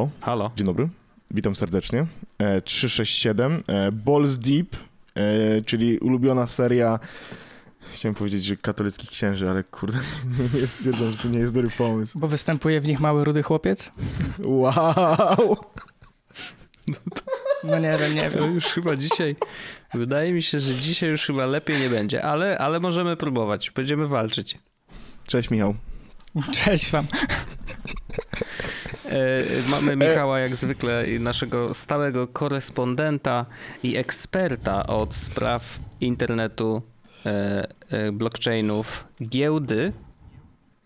Halo. Halo. Dzień dobry. Witam serdecznie. E, 367. E, Balls Deep, e, czyli ulubiona seria. Chciałem powiedzieć, że katolickich księży, ale kurde, nie jest, stwierdzam, że to nie jest dobry pomysł. Bo występuje w nich mały rudy chłopiec? Wow! No nie wiem, nie To wiem. już chyba dzisiaj, wydaje mi się, że dzisiaj już chyba lepiej nie będzie, ale, ale możemy próbować, będziemy walczyć. Cześć Michał. Cześć wam. E, mamy Michała jak zwykle, naszego stałego korespondenta i eksperta od spraw internetu, e, e, blockchainów, giełdy,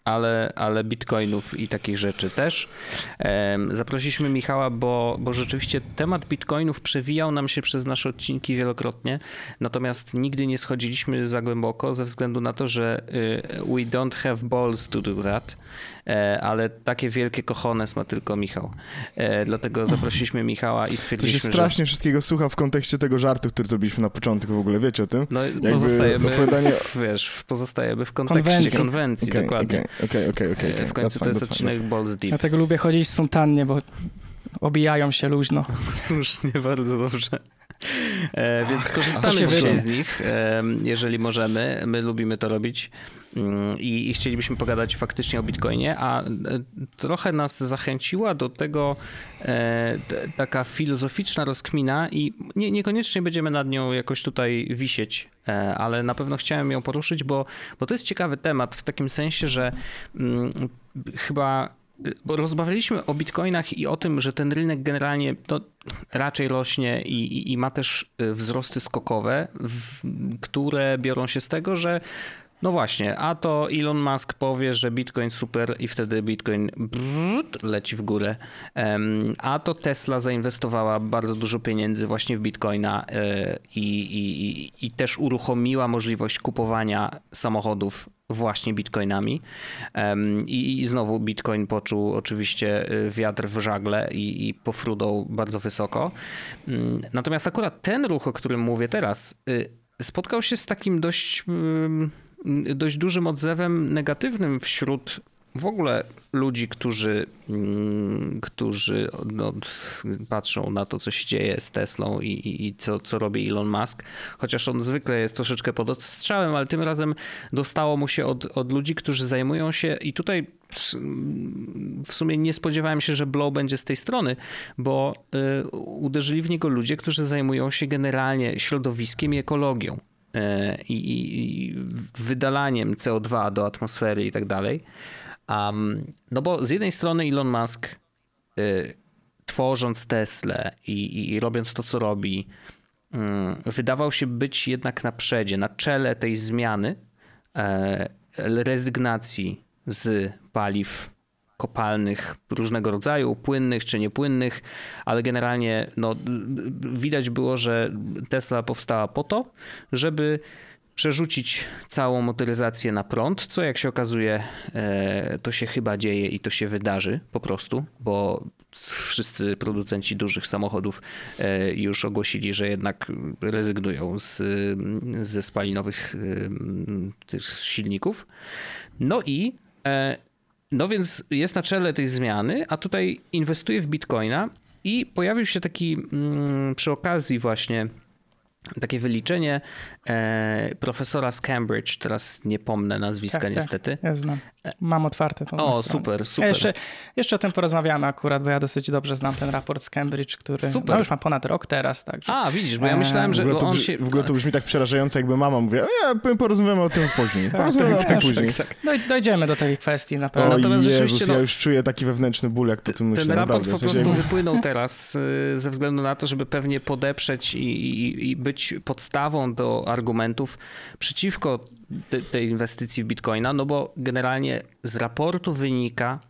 ale, ale bitcoinów i takich rzeczy też. Zaprosiliśmy Michała, bo, bo rzeczywiście temat bitcoinów przewijał nam się przez nasze odcinki wielokrotnie, natomiast nigdy nie schodziliśmy za głęboko ze względu na to, że y, we don't have balls to do that, ale takie wielkie cojones ma tylko Michał. E, Dlatego zaprosiliśmy Michała i To się stwierdziliśmy, że strasznie wszystkiego słucha w kontekście tego żartu, który zrobiliśmy na początku w ogóle, wiecie o tym? no, Jakby pozostajemy, opowiadanie- wiesz, pozostajemy w kontekście Konwencji. konwencji, Okej, dokładnie. Okej, okej, okej. E, W końcu to jest odcinek Balls Deep. Dlatego lubię chodzić w suntannie, bo obijają się luźno. Słusznie, bardzo dobrze. E, więc skorzystamy się dzisiaj z nich, e, jeżeli możemy. My lubimy to robić i, i chcielibyśmy pogadać faktycznie o Bitcoinie, a e, trochę nas zachęciła do tego e, taka filozoficzna rozkmina i nie, niekoniecznie będziemy nad nią jakoś tutaj wisieć, e, ale na pewno chciałem ją poruszyć, bo, bo to jest ciekawy temat w takim sensie, że mm, chyba bo rozmawialiśmy o bitcoinach i o tym, że ten rynek generalnie to raczej rośnie i, i, i ma też y, wzrosty skokowe, w, które biorą się z tego, że no właśnie, a to Elon Musk powie, że Bitcoin super i wtedy Bitcoin brrrt, leci w górę. A to Tesla zainwestowała bardzo dużo pieniędzy właśnie w Bitcoina e, i, i, i, też uruchomiła możliwość kupowania samochodów właśnie bitcoinami. I, I znowu bitcoin poczuł oczywiście y, wiatr w żagle i, i pofrudał bardzo wysoko. Mm, Natomiast akurat ten ruch, o którym mówię teraz, y, spotkał się z takim dość, dość dużym odzewem negatywnym wśród w ogóle ludzi, którzy, którzy no, patrzą na to, co się dzieje z Teslą i, i, i co, co robi Elon Musk. Chociaż on zwykle jest troszeczkę pod odstrzałem, ale tym razem dostało mu się od, od ludzi, którzy zajmują się i tutaj w sumie nie spodziewałem się, że blow będzie z tej strony, bo y, uderzyli w niego ludzie, którzy zajmują się generalnie środowiskiem i ekologią i, i, i wydalaniem CO2 do atmosfery i tak dalej. Um, no bo z jednej strony Elon Musk y, tworząc Teslę i, i, robiąc to, co robi, mm, wydawał się być jednak na przedzie, na czele tej zmiany e, rezygnacji z paliw kopalnych różnego rodzaju, płynnych czy niepłynnych, ale generalnie no, widać było, że Tesla powstała po to, żeby przerzucić całą motoryzację na prąd, co jak się okazuje, e, to się chyba dzieje i to się wydarzy po prostu, bo wszyscy producenci dużych samochodów e, już ogłosili, że jednak rezygnują z, ze spalinowych e, tych silników. No i no więc jest na czele tej zmiany, a tutaj inwestuje w bitcoina i pojawił się taki mm, przy okazji właśnie takie wyliczenie e, profesora z Cambridge, teraz nie pomnę nazwiska Tak, tak. niestety. Ja znam. Mam otwarte to. O, super, super. Ja jeszcze, jeszcze o tym porozmawiamy akurat, bo ja dosyć dobrze znam ten raport z Cambridge, który Super. no już ma ponad rok teraz, także. A, widzisz, bo ja myślałem, W że ogóle, to on się... w ogóle to brzmi tak przerażająco, jakby mama mówiła, ja porozmawiamy o tym później. Tak, porozmawiamy tak, o tym tak, później. Doj- dojdziemy do tej kwestii na O pewno. Natomiast Jezus, rzeczywiście, no- ja już czuję taki wewnętrzny ból, jak to tu myślę, Ten raport naprawdę. po W prostu wypłynął teraz y, ze względu na to, żeby pewnie podeprzeć i, i, i być podstawą do argumentów przeciwko te, tej inwestycji w bitcoina, no bo generalnie z raportu wynika,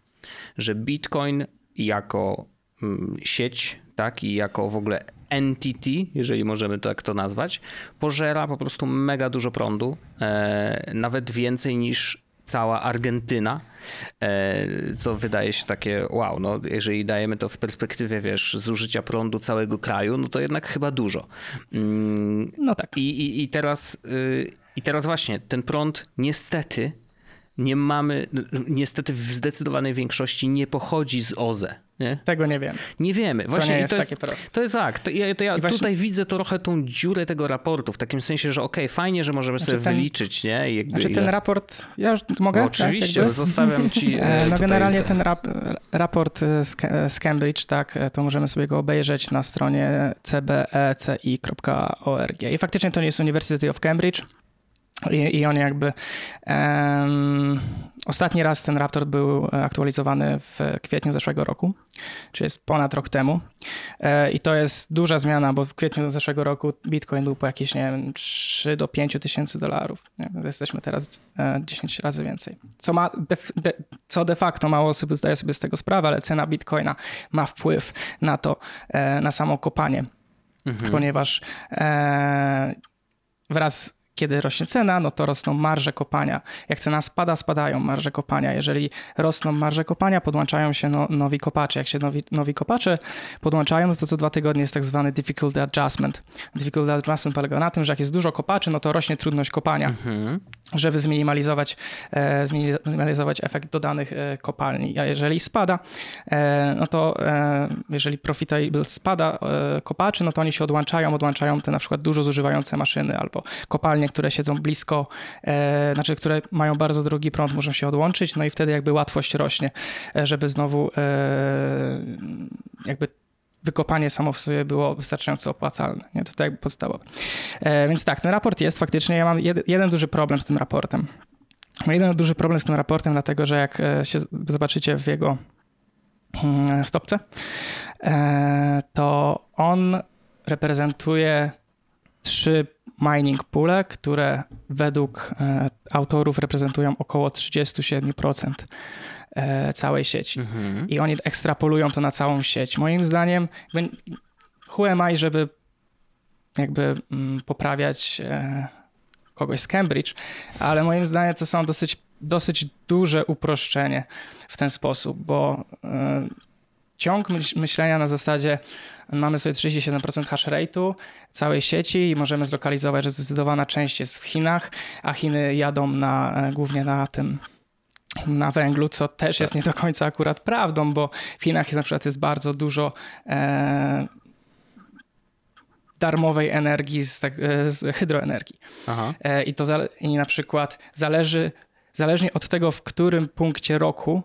że bitcoin jako mm, sieć, tak, i jako w ogóle entity, jeżeli możemy tak to nazwać, pożera po prostu mega dużo prądu, e, nawet więcej niż cała Argentyna, e, co wydaje się takie wow, no jeżeli dajemy to w perspektywie, wiesz, zużycia prądu całego kraju, no to jednak chyba dużo. Mm, No tak. I, i, i, teraz, y, I teraz właśnie ten prąd niestety nie mamy, niestety w zdecydowanej większości nie pochodzi z OZE. Nie? Tego nie wiem. Nie wiemy. Właśnie to jest, to jest takie proste. To jest tak. To ja, to ja właśnie... tutaj widzę to trochę tą dziurę tego raportu, w takim sensie, że okej, okay, fajnie, że możemy znaczy sobie ten, wyliczyć, nie? Jakby znaczy ile... ten raport, ja już mogę? No, oczywiście, tak, zostawiam ci e, No generalnie ten rap, raport z, z Cambridge, tak, to możemy sobie go obejrzeć na stronie cbeci.org. I faktycznie to nie jest University of Cambridge, i, i on jakby. Um, ostatni raz ten raport był aktualizowany w kwietniu zeszłego roku, czyli jest ponad rok temu. E, I to jest duża zmiana, bo w kwietniu zeszłego roku Bitcoin był po jakieś, nie wiem, 3 do 5 tysięcy dolarów. Jesteśmy teraz 10 e, razy więcej. Co, ma de, de, co de facto mało osób zdaje sobie z tego sprawę, ale cena Bitcoina ma wpływ na to, e, na samo kopanie, mhm. ponieważ wraz kiedy rośnie cena, no to rosną marże kopania. Jak cena spada, spadają marże kopania. Jeżeli rosną marże kopania, podłączają się no, nowi kopacze. Jak się nowi, nowi kopacze podłączają, no to co dwa tygodnie jest tak zwany difficulty adjustment. Difficulty adjustment polega na tym, że jak jest dużo kopaczy, no to rośnie trudność kopania, mhm. żeby zminimalizować, e, zminimalizować efekt dodanych e, kopalni. A jeżeli spada, e, no to e, jeżeli profitable spada e, kopaczy, no to oni się odłączają, odłączają te na przykład dużo zużywające maszyny albo kopalnie które siedzą blisko, e, znaczy które mają bardzo drogi prąd, muszą się odłączyć, no i wtedy jakby łatwość rośnie, e, żeby znowu e, jakby wykopanie samo w sobie było wystarczająco opłacalne. Nie? To tak podstawowe. E, więc tak, ten raport jest faktycznie, ja mam jed, jeden duży problem z tym raportem. Mam jeden duży problem z tym raportem, dlatego że jak e, się zobaczycie w jego mm, stopce, e, to on reprezentuje trzy mining poole, które według e, autorów reprezentują około 37% e, całej sieci. Mhm. I oni ekstrapolują to na całą sieć. Moim zdaniem, who am I, żeby jakby mm, poprawiać e, kogoś z Cambridge, ale moim zdaniem to są dosyć, dosyć duże uproszczenie w ten sposób, bo ciąg myślenia na zasadzie mamy sobie 37% hash rate'u całej sieci i możemy zlokalizować, że zdecydowana część jest w Chinach, a Chiny jadą na, e, głównie na tym na węglu, co też jest nie do końca akurat prawdą, bo w Chinach jest, na przykład jest bardzo dużo e, darmowej energii z, tak, e, z hydroenergii. E, I to i na przykład zależy, zależnie od tego, w którym punkcie roku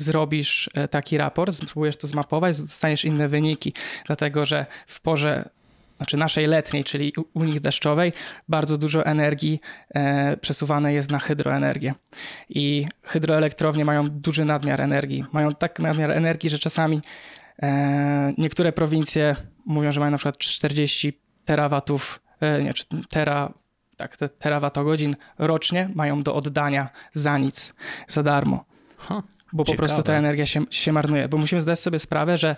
zrobisz e, taki raport, spróbujesz to zmapować, dostaniesz inne wyniki, dlatego że w porze znaczy naszej letniej, czyli u nich deszczowej, bardzo dużo energii e, przesuwane jest na hydroenergię. I hydroelektrownie mają duży nadmiar energii. Mają tak nadmiar energii, że czasami e, niektóre prowincje mówią, że mają na przykład 40 terawatów, e, nie, tera, tak, te terawatogodzin rocznie mają do oddania za nic, za darmo. Huh bo Ciekawe. po prostu ta energia się, się marnuje. Bo musimy zdać sobie sprawę, że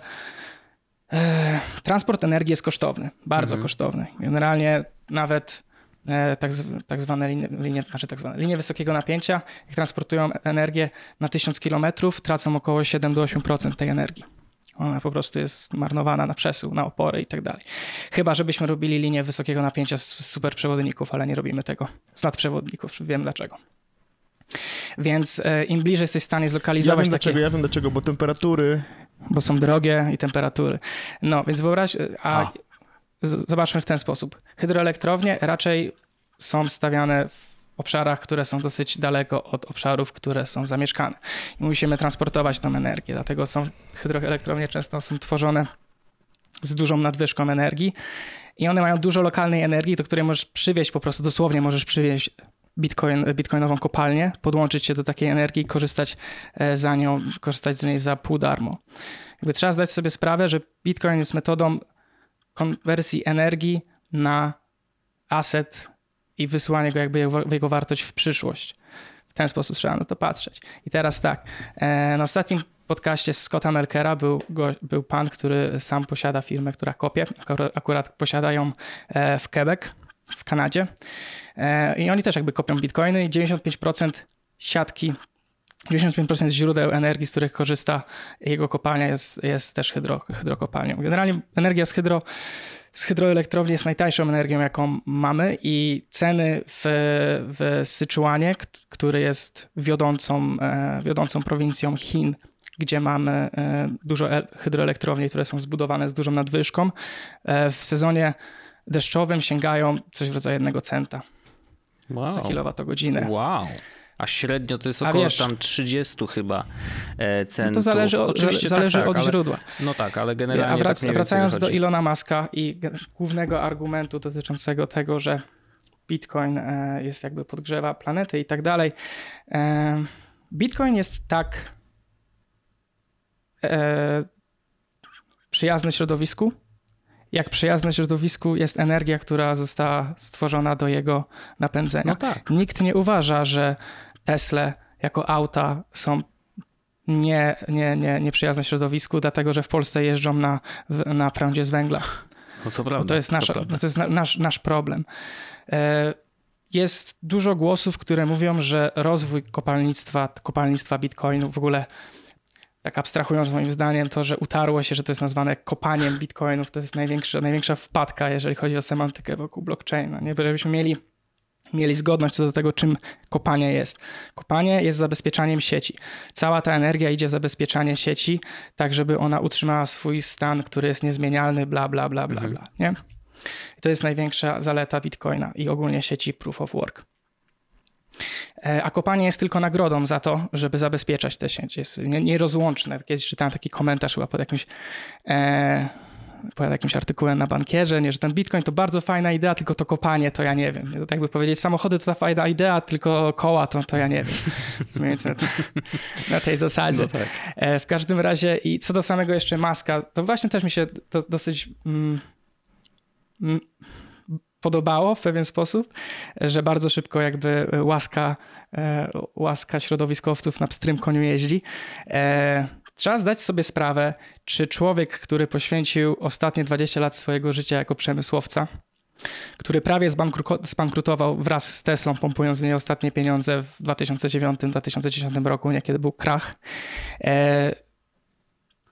e, transport energii jest kosztowny, bardzo mhm. kosztowny. Generalnie nawet e, tak, tak, zwane linie, linie, znaczy tak zwane linie wysokiego napięcia, jak transportują energię na 1000 km, tracą około 7 do 8% tej energii. Ona po prostu jest marnowana na przesył, na opory i tak dalej. Chyba, żebyśmy robili linię wysokiego napięcia z superprzewodników, ale nie robimy tego z nadprzewodników. Wiem dlaczego. Więc e, im bliżej jesteś w stanie zlokalizować ja wiem takie... Dlaczego, ja wiem dlaczego, bo temperatury... Bo są drogie i temperatury. No, więc wyobraź... A, a. zobaczmy w ten sposób. Hydroelektrownie raczej są stawiane w obszarach, które są dosyć daleko od obszarów, które są zamieszkane. I musimy transportować tą energię, dlatego są hydroelektrownie często są tworzone z dużą nadwyżką energii i one mają dużo lokalnej energii, do której możesz przywieźć po prostu, dosłownie możesz przywieźć bitcoin, bitcoinową kopalnię, podłączyć się do takiej energii i korzystać e, za nią, korzystać z niej za pół darmo. Jakby trzeba zdać sobie sprawę, że bitcoin jest metodą konwersji energii na asset i wysyłanie go jakby w jego wartość w przyszłość. W ten sposób trzeba na to patrzeć. I teraz tak, e, na ostatnim podcaście z Scotta Melkera był, go, był pan, który sam posiada firmę, która kopie, akurat posiada ją e, w Quebec, w Kanadzie. E, I oni też jakby kopią bitcoiny i 95% siatki 95% źródeł energii, z których korzysta jego kopalnia jest, jest też hydro, hydrokopalnią. Generalnie energia z hydro z hydroelektrowni jest najtańszą energią, jaką mamy i ceny w, w Syczuanie, który jest wiodącą, e, wiodącą prowincją Chin, gdzie mamy e, dużo hydroelektrowni, które są zbudowane z dużą nadwyżką, w sezonie deszczowym sięgają coś w rodzaju jednego centa wow. za kilowatogodzinę. Wow. A średnio to jest około wiesz, tam 30 chyba centów. No to zależy, od, Oczywiście zależy tak, tak, od ale, źródła. No tak, ale generalnie. A wrac, tak wracając do Ilona Maska i głównego argumentu dotyczącego tego, że Bitcoin e, jest jakby podgrzewa planety i tak dalej. E, Bitcoin jest tak e, przyjazny środowisku, jak przyjazne środowisku jest energia, która została stworzona do jego napędzenia. No tak. Nikt nie uważa, że Tesla jako auta są nie, nie, nie, nieprzyjazne środowisku, dlatego że w Polsce jeżdżą na, na prądzie z węgla. No to prawda. to jest, nasza, to, to jest nasz, nasz problem. E, jest dużo głosów, które mówią, że rozwój kopalnictwa, kopalnictwa bitcoinu w ogóle tak abstrahując moim zdaniem, to, że utarło się, że to jest nazwane kopaniem bitcoinów, to jest największa, największa wpadka, jeżeli chodzi o semantykę wokół blockchaina. Nie? Żebyśmy mieli, mieli zgodność co do tego, czym kopanie jest. Kopanie jest zabezpieczaniem sieci. Cała ta energia idzie w zabezpieczanie sieci, tak żeby ona utrzymała swój stan, który jest niezmienialny, bla, bla, bla, bla, mhm. bla. Nie? I to jest największa zaleta bitcoina i ogólnie sieci proof of work. E, a kopanie jest tylko nagrodą za to, żeby zabezpieczać te sieci. Jest nierozłączne. Kiedyś czytałem taki komentarz chyba pod jakimś, e, pod jakimś artykułem na bankierze, nie, że ten bitcoin to bardzo fajna idea, tylko to kopanie to ja nie wiem. To tak jakby powiedzieć, samochody to ta fajna idea, tylko koła to, to ja nie wiem. Zmieniając na, na, tej zasadzie. No tak. e, w każdym razie i co do samego jeszcze maska, to właśnie też mi się to dosyć... Mm, mm, podobało w pewien sposób, że bardzo szybko jakby łaska, e, łaska środowiskowców na pstrym koniu jeździ. E, trzeba zdać sobie sprawę, czy człowiek, który poświęcił ostatnie 20 lat swojego życia jako przemysłowca, który prawie zbankrutował wraz z Teslą, pompując z niej ostatnie pieniądze w 2009-2010 roku, niekiedy był krach, e,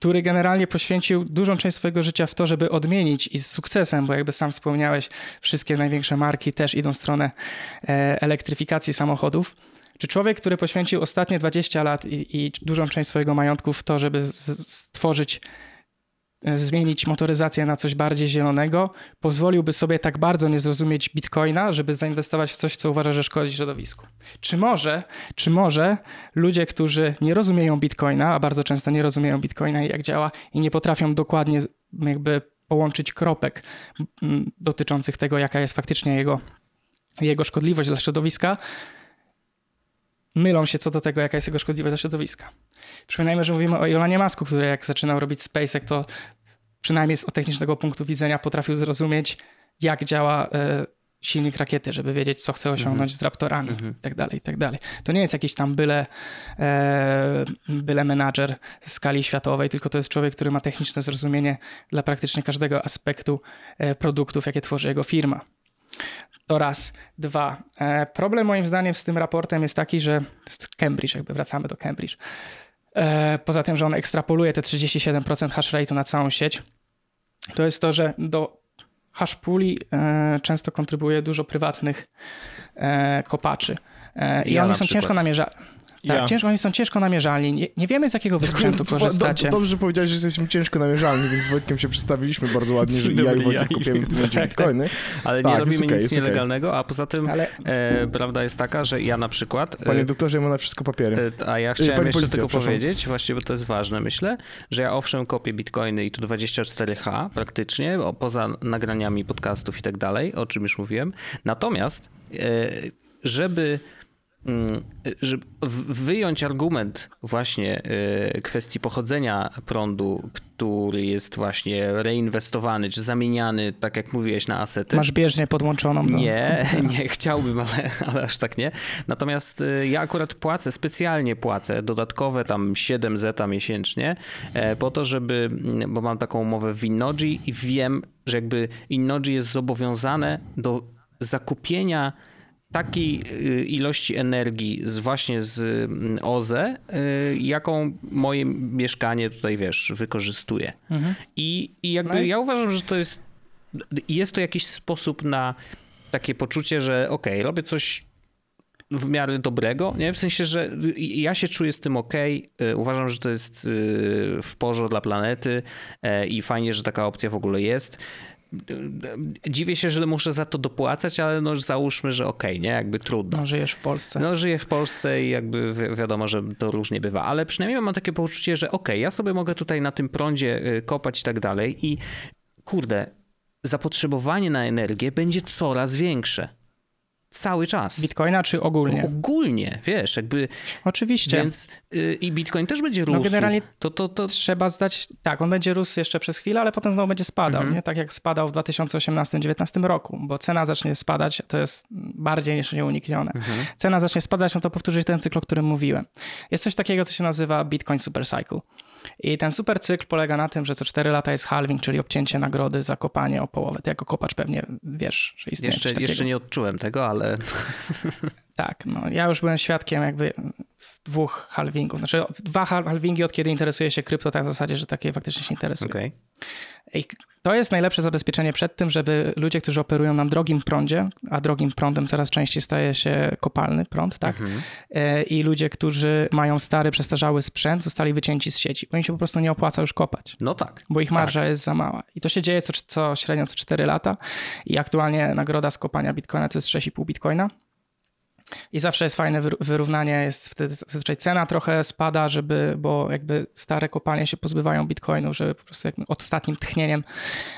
który generalnie poświęcił dużą część swojego życia w to, żeby odmienić i z sukcesem, bo jakby sam wspomniałeś, wszystkie największe marki też idą w stronę e, elektryfikacji samochodów. Czy człowiek, który poświęcił ostatnie 20 lat i, i dużą część swojego majątku w to, żeby stworzyć zmienić motoryzację na coś bardziej zielonego, pozwoliłby sobie tak bardzo nie zrozumieć bitcoina, żeby zainwestować w coś, co uważa, że szkodzi środowisku. Czy może, czy może ludzie, którzy nie rozumieją bitcoina, a bardzo często nie rozumieją bitcoina i jak działa i nie potrafią dokładnie jakby połączyć kropek dotyczących tego, jaka jest faktycznie jego, jego szkodliwość dla środowiska, mylą się co do tego, jaka jest jego szkodliwość dla środowiska. Przypominajmy, że mówimy o Elonie Masku, który jak zaczynał robić SpaceX, to przynajmniej z technicznego punktu widzenia potrafił zrozumieć, jak działa e, silnik rakiety, żeby wiedzieć, co chce osiągnąć mm -hmm. z Raptorami mm -hmm. i tak dalej, i tak. To nie jest jakiś tam byle, e, byle menadżer skali światowej, tylko to jest człowiek, który ma techniczne zrozumienie dla praktycznie każdego aspektu e, produktów, jakie tworzy jego firma. To raz. Dwa. E, problem moim zdaniem z tym raportem jest taki, że Cambridge, jakby wracamy do Cambridge. E, poza tym, że on ekstrapoluje te 37% hash rate'u na całą sieć, to jest to, że do hash puli e, często kontrybuje dużo prywatnych kopaczy. I ja oni są ciężko namierzalni. Tak, ja. ciężko, oni są ciężko namierzalni. Nie, nie wiemy z jakiego wy sprzętu korzystacie. Do, dobrze powiedziałeś, że jesteśmy ciężko namierzalni, więc z Wojtkiem się przedstawiliśmy bardzo ładnie, że ja i Wojtek kopiemy w tym momencie tak, bitcoiny. Ale tak, nie robimy okay, nic nielegalnego, okay. a poza tym Ale... e, prawda jest taka, że ja na przykład... Panie e, doktorze, ja mam na wszystko papiery. E, a ja chciałem Pani jeszcze policja, tylko powiedzieć, właśnie, bo to jest ważne, myślę, że ja owszem kopię bitcoiny i to 24H praktycznie, poza nagraniami podcastów i tak dalej, o czym już mówiłem. Natomiast e, żeby żeby wyjąć argument właśnie y, kwestii pochodzenia prądu, który jest właśnie reinwestowany czy zamieniany, tak jak mówiłeś, na asety. Masz bieżnie podłączoną. Do... Nie, nie chciałbym, ale, ale aż tak nie. Natomiast y, ja akurat płacę, specjalnie płacę dodatkowe tam 7 zeta miesięcznie e, po to, żeby, bo mam taką umowę w Innoji i wiem, że jakby Innoji jest zobowiązane do zakupienia takiej y, ilości energii z właśnie z mm, OZE, y, jaką moje mieszkanie tutaj, wiesz, wykorzystuje. Mhm. I, I jakby no i... ja uważam, że to jest jest to jakiś sposób na takie poczucie, że okej, okay, robię coś w miarę dobrego, nie? W sensie, że ja się czuję z tym ok, uważam, że to jest w porządku dla planety i fajnie, że taka opcja w ogóle jest dziwię się, że muszę za to dopłacać, ale no załóżmy, że okej, okay, nie? Jakby trudno. No żyjesz w Polsce. No żyję w Polsce i jakby wi wiadomo, że to różnie bywa, ale przynajmniej mam takie poczucie, że okej, okay, ja sobie mogę tutaj na tym prądzie y, kopać i tak dalej i kurde, zapotrzebowanie na energię będzie coraz większe cały czas. Bitcoina czy ogólnie? Ogólnie, wiesz, jakby... Oczywiście. Więc yy, i Bitcoin też będzie rósł. No generalnie to, to, to... trzeba zdać... Tak, on będzie rósł jeszcze przez chwilę, ale potem znowu będzie spadał, mhm. nie? Tak jak spadał w 2018-2019 roku, bo cena zacznie spadać, to jest bardziej niż nieuniknione. Mhm. Cena zacznie spadać, no to powtórzyć ten cykl, o którym mówiłem. Jest coś takiego, co się nazywa Bitcoin Super Cycle. I ten super cykl polega na tym, że co 4 lata jest halving, czyli obcięcie nagrody za kopanie o połowę. Ty jako kopacz pewnie wiesz, że istnieje jeszcze. Jeszcze nie odczułem tego, ale... Tak, no ja już byłem świadkiem jakby dwóch halvingów. Znaczy dwa halvingi od kiedy interesuje się krypto, tak w zasadzie, że takie faktycznie się interesuje. Okay. I to jest najlepsze zabezpieczenie przed tym, żeby ludzie, którzy operują na drogim prądzie, a drogim prądem coraz częściej staje się kopalny prąd, tak? Mhm. E, I ludzie, którzy mają stary, przestarzały sprzęt, zostali wycięci z sieci, bo im się po prostu nie opłaca już kopać. No tak. Bo ich marża tak. jest za mała. I to się dzieje co, co średnio co 4 lata. I aktualnie nagroda z kopania bitcoina to jest 6,5 bitcoina. I zawsze jest fajne wyrównanie, jest wtedy zazwyczaj cena trochę spada, żeby, bo jakby stare kopalnie się pozbywają bitcoinu, żeby po prostu ostatnim tchnieniem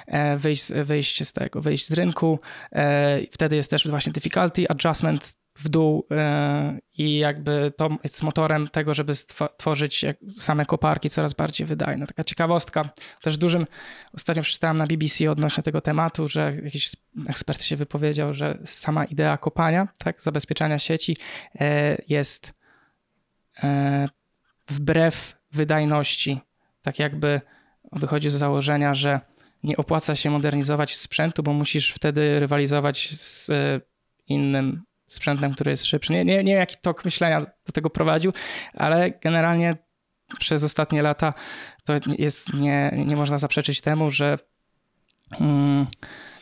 e, wyjść, wyjść z tego, wyjść z rynku. E, wtedy jest też właśnie difficulty adjustment w dół e, i jakby to jest motorem tego, żeby stworzyć same koparki coraz bardziej wydajne. Taka ciekawostka, też dużym, ostatnio przeczytałem na BBC odnośnie tego tematu, że jakiś ekspert się wypowiedział, że sama idea kopania, tak, zabezpieczania sieci e, jest e, wbrew wydajności. Tak jakby wychodzi z założenia, że nie opłaca się modernizować sprzętu, bo musisz wtedy rywalizować z innym sprzętem, który jest szybszy. Nie, nie, nie wiem, jaki tok myślenia do tego prowadził, ale generalnie przez ostatnie lata to jest, nie, nie można zaprzeczyć temu, że mm,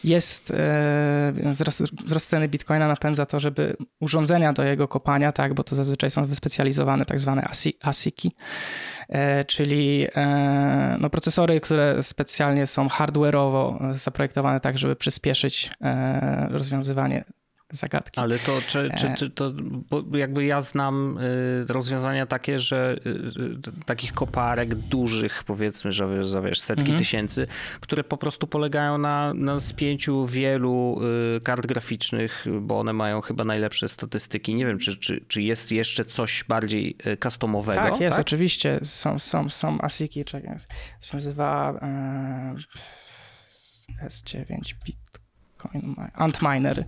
jest e, wzrost, wzrost ceny bitcoina napędza to, żeby urządzenia do jego kopania, tak, bo to zazwyczaj są wyspecjalizowane tak zwane ASICi, e, czyli e, no, procesory, które specjalnie są hardware'owo zaprojektowane tak, żeby przyspieszyć rozwiązywanie zagadki. Ale to, czy, czy, e. czy to, bo jakby ja znam y, rozwiązania takie, że y, y, takich koparek dużych, powiedzmy, że wiesz, setki mhm. tysięcy, które po prostu polegają na, na spięciu wielu kart graficznych, bo one mają chyba najlepsze statystyki. Nie wiem, czy, czy, czy jest jeszcze coś bardziej customowego. Tak, jest, tak? oczywiście. Są, są, są ASICi, czekaj, to się nazywa e, S9 bit Antminer.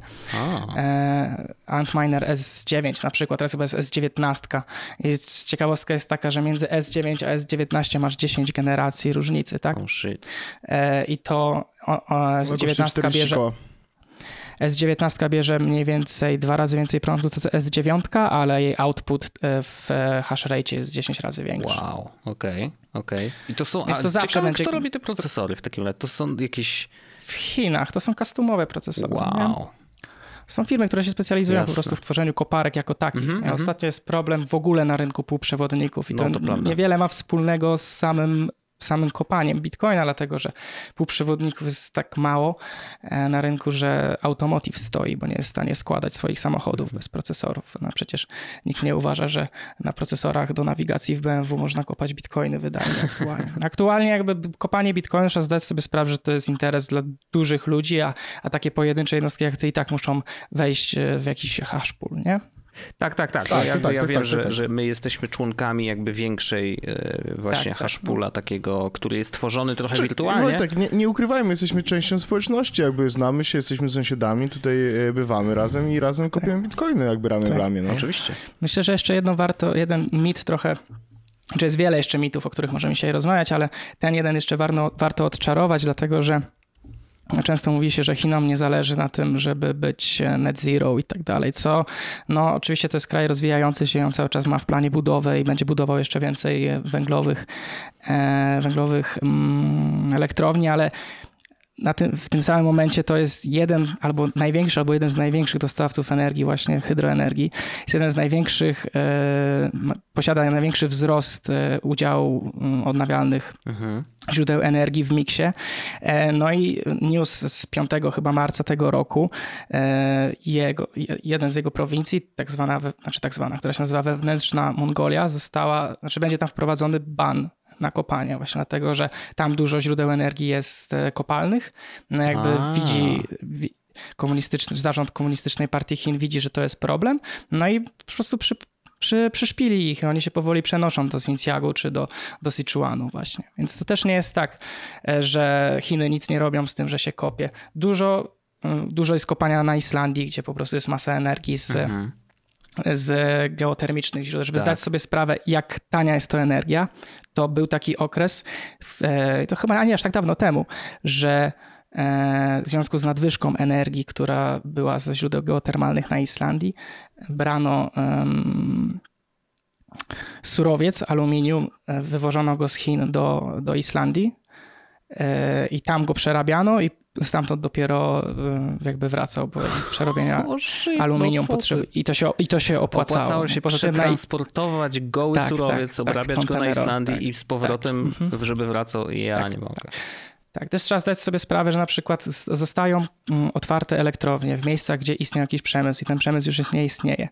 E, Antminer S9 na przykład, teraz chyba jest S19. Jest, ciekawostka jest taka, że między S9 a S19 masz 10 generacji różnicy, tak? Oh shit. E, I to o, o S19 bierze... S19 bierze mniej więcej dwa razy więcej prądu co S9, ale jej output e, w hash rate jest 10 razy większy. Wow, okej, okay, okej. Okay. I to są. Jest to zawsze ciekawe, będzie... kto robi te procesory w takim razie? To są jakieś w Chinach. To są customowe procesory. Wow. Nie? Są firmy, które się specjalizują Jasne. po prostu w tworzeniu koparek jako takich. Mm -hmm. Ostatnio jest problem w ogóle na rynku półprzewodników i no, to, to niewiele ma wspólnego z samym samym kopaniem bitcoina, dlatego że półprzewodników jest tak mało e, na rynku, że automotive stoi, bo nie jest w stanie składać swoich samochodów bez procesorów. No przecież nikt nie uważa, że na procesorach do nawigacji w BMW można kopać bitcoiny wydajnie aktualnie. Aktualnie jakby kopanie bitcoinu trzeba zdać sobie sprawę, że to jest interes dla dużych ludzi, a, a takie pojedyncze jednostki jak ty i tak muszą wejść e, w jakiś hash pool, nie? Tak, tak, tak. tak, tak ja tak, wiem, tak, że, tak. że my jesteśmy członkami jakby większej e, właśnie tak, hashpula takiego, który jest tworzony trochę wirtualnie. tak, nie, nie ukrywajmy, jesteśmy częścią społeczności, jakby znamy się, jesteśmy sąsiadami, tutaj e, bywamy razem i razem kopiemy bitcoiny jakby ramię w ramię. No. Oczywiście. Myślę, że jeszcze jedno warto, jeden mit trochę czy jest wiele jeszcze mitów, o których możemy dzisiaj rozmawiać, ale ten jeden jeszcze warto, warto odczarować, dlatego że Często mówi się, że Chinom nie zależy na tym, żeby być net zero i tak dalej, co? No oczywiście to jest kraj rozwijający się, on cały czas ma w planie budowę i będzie budował jeszcze więcej węglowych, e, węglowych mm, elektrowni, ale tym, w tym samym momencie to jest jeden albo największy, albo jeden z największych dostawców energii, właśnie hydroenergii. Jest jeden z największych, e, posiada największy wzrost e, udziału mm, odnawialnych mhm. źródeł energii w miksie. E, no i news z 5 chyba marca tego roku, e, jego, jeden z jego prowincji, tak zwana, znaczy tak zwana, która się nazywa wewnętrzna Mongolia, została, znaczy będzie tam wprowadzony ban na kopanie, właśnie dlatego, że tam dużo źródeł energii jest e, kopalnych. No jakby A. widzi komunistyczny, zarząd komunistycznej partii Chin widzi, że to jest problem, no i po prostu przy, przy, przyszpili ich i oni się powoli przenoszą do Xinjiangu czy do, do Sichuanu właśnie. Więc to też nie jest tak, e, że Chiny nic nie robią z tym, że się kopie. Dużo, e, dużo jest kopania na Islandii, gdzie po prostu jest masa energii z, mhm. z geotermicznych źródeł. Żeby tak. zdać sobie sprawę, jak tania jest to energia, to był taki okres, e, to chyba nie aż tak dawno temu, że e, w związku z nadwyżką energii, która była ze źródeł geotermalnych na Islandii, brano surowiec, aluminium, e, wywożono go z Chin do, do Islandii i tam go przerabiano i stamtąd dopiero y, jakby wracał, bo przerobienia oh shit, aluminium no potrzebuje i to się, i to się opłacało. Opłacało się Poza przetransportować tym, goły tak, surowiec, tak, obrabiać tak, go na Islandii tak, i z powrotem, tak. żeby wracał i ja tak, nie mogę. Tak, też trzeba zdać sobie sprawę, że na przykład zostają mm, otwarte elektrownie w miejscach, gdzie istnieje jakiś przemysł i ten przemysł już nie istnieje.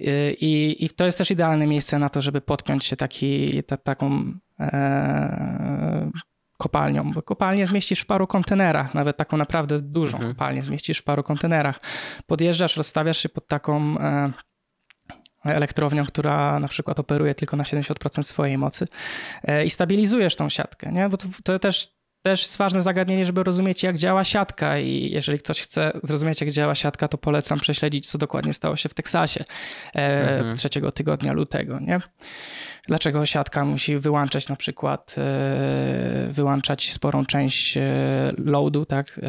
Y, I, I to jest też idealne miejsce na to, żeby podpiąć się taki, ta, taką e, kopalnią, bo kopalnię zmieścisz w paru kontenerach, nawet taką naprawdę dużą mhm. kopalnię zmieścisz w paru kontenerach. Podjeżdżasz, rozstawiasz się pod taką e, elektrownią, która na przykład operuje tylko na 70% swojej mocy e, i stabilizujesz tą siatkę, nie? bo to, to też też jest ważne zagadnienie, żeby rozumieć, jak działa siatka. I jeżeli ktoś chce zrozumieć, jak działa siatka, to polecam prześledzić, co dokładnie stało się w Teksasie e, mhm. trzeciego tygodnia lutego. Nie? Dlaczego siatka musi wyłączać na przykład, e, wyłączać sporą część e, loadu, tak?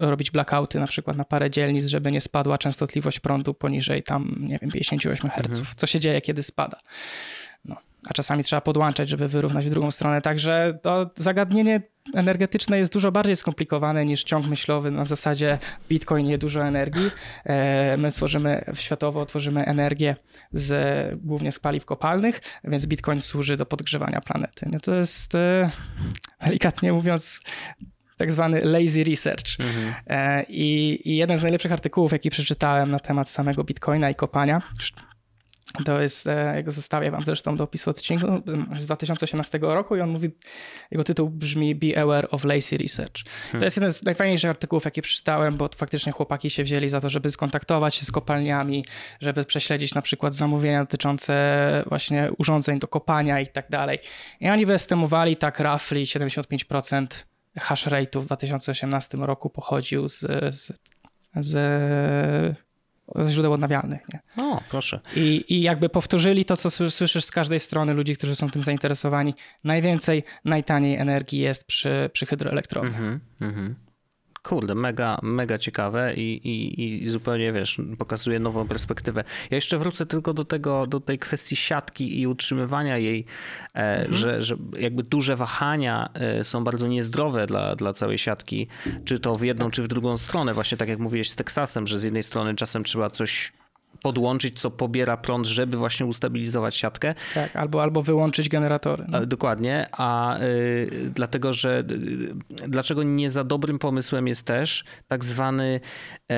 robić blackouty na przykład na parę dzielnic, żeby nie spadła częstotliwość prądu poniżej tam, nie wiem, 58 Hz. Mhm. Co się dzieje, kiedy spada? A czasami trzeba podłączać, żeby wyrównać w drugą stronę. Także to zagadnienie energetyczne jest dużo bardziej skomplikowane niż ciąg myślowy na zasadzie Bitcoin je dużo energii. E, my tworzymy, światowo tworzymy energię z, głównie z paliw kopalnych, więc Bitcoin służy do podgrzewania planety. No to jest e, delikatnie mówiąc tak zwany lazy research. Mhm. E, I, I jeden z najlepszych artykułów, jaki przeczytałem na temat samego Bitcoina i kopania, to jest, e, jego zostawię wam zresztą do opisu odcinku z 2018 roku i on mówi, jego tytuł brzmi Be Aware of Lazy Research. To jest jeden z najfajniejszych artykułów, jakie przeczytałem, bo faktycznie chłopaki się wzięli za to, żeby skontaktować się z kopalniami, żeby prześledzić na przykład zamówienia dotyczące właśnie urządzeń do kopania i tak dalej. I oni wyestymowali tak roughly 75% hash rate'u w 2018 roku pochodził z, z, z źródeł odnawialnych. Nie? O, proszę. I, I jakby powtórzyli to, co słyszysz z każdej strony ludzi, którzy są tym zainteresowani. Najwięcej, najtaniej energii jest przy, przy hydroelektrowniach. Mm -hmm, mm -hmm kurde, mega, mega ciekawe i, i, i zupełnie, wiesz, pokazuje nową perspektywę. Ja jeszcze wrócę tylko do tego, do tej kwestii siatki i utrzymywania jej, e, mhm. że, że jakby duże wahania e, są bardzo niezdrowe dla, dla całej siatki, czy to w jedną, czy w drugą stronę. Właśnie tak jak mówiłeś z Teksasem, że z jednej strony czasem trzeba coś podłączyć, co pobiera prąd, żeby właśnie ustabilizować siatkę. Tak, albo, albo wyłączyć generatory. No. Dokładnie, a y, dlatego, że y, dlaczego nie za dobrym pomysłem jest też tak zwany y,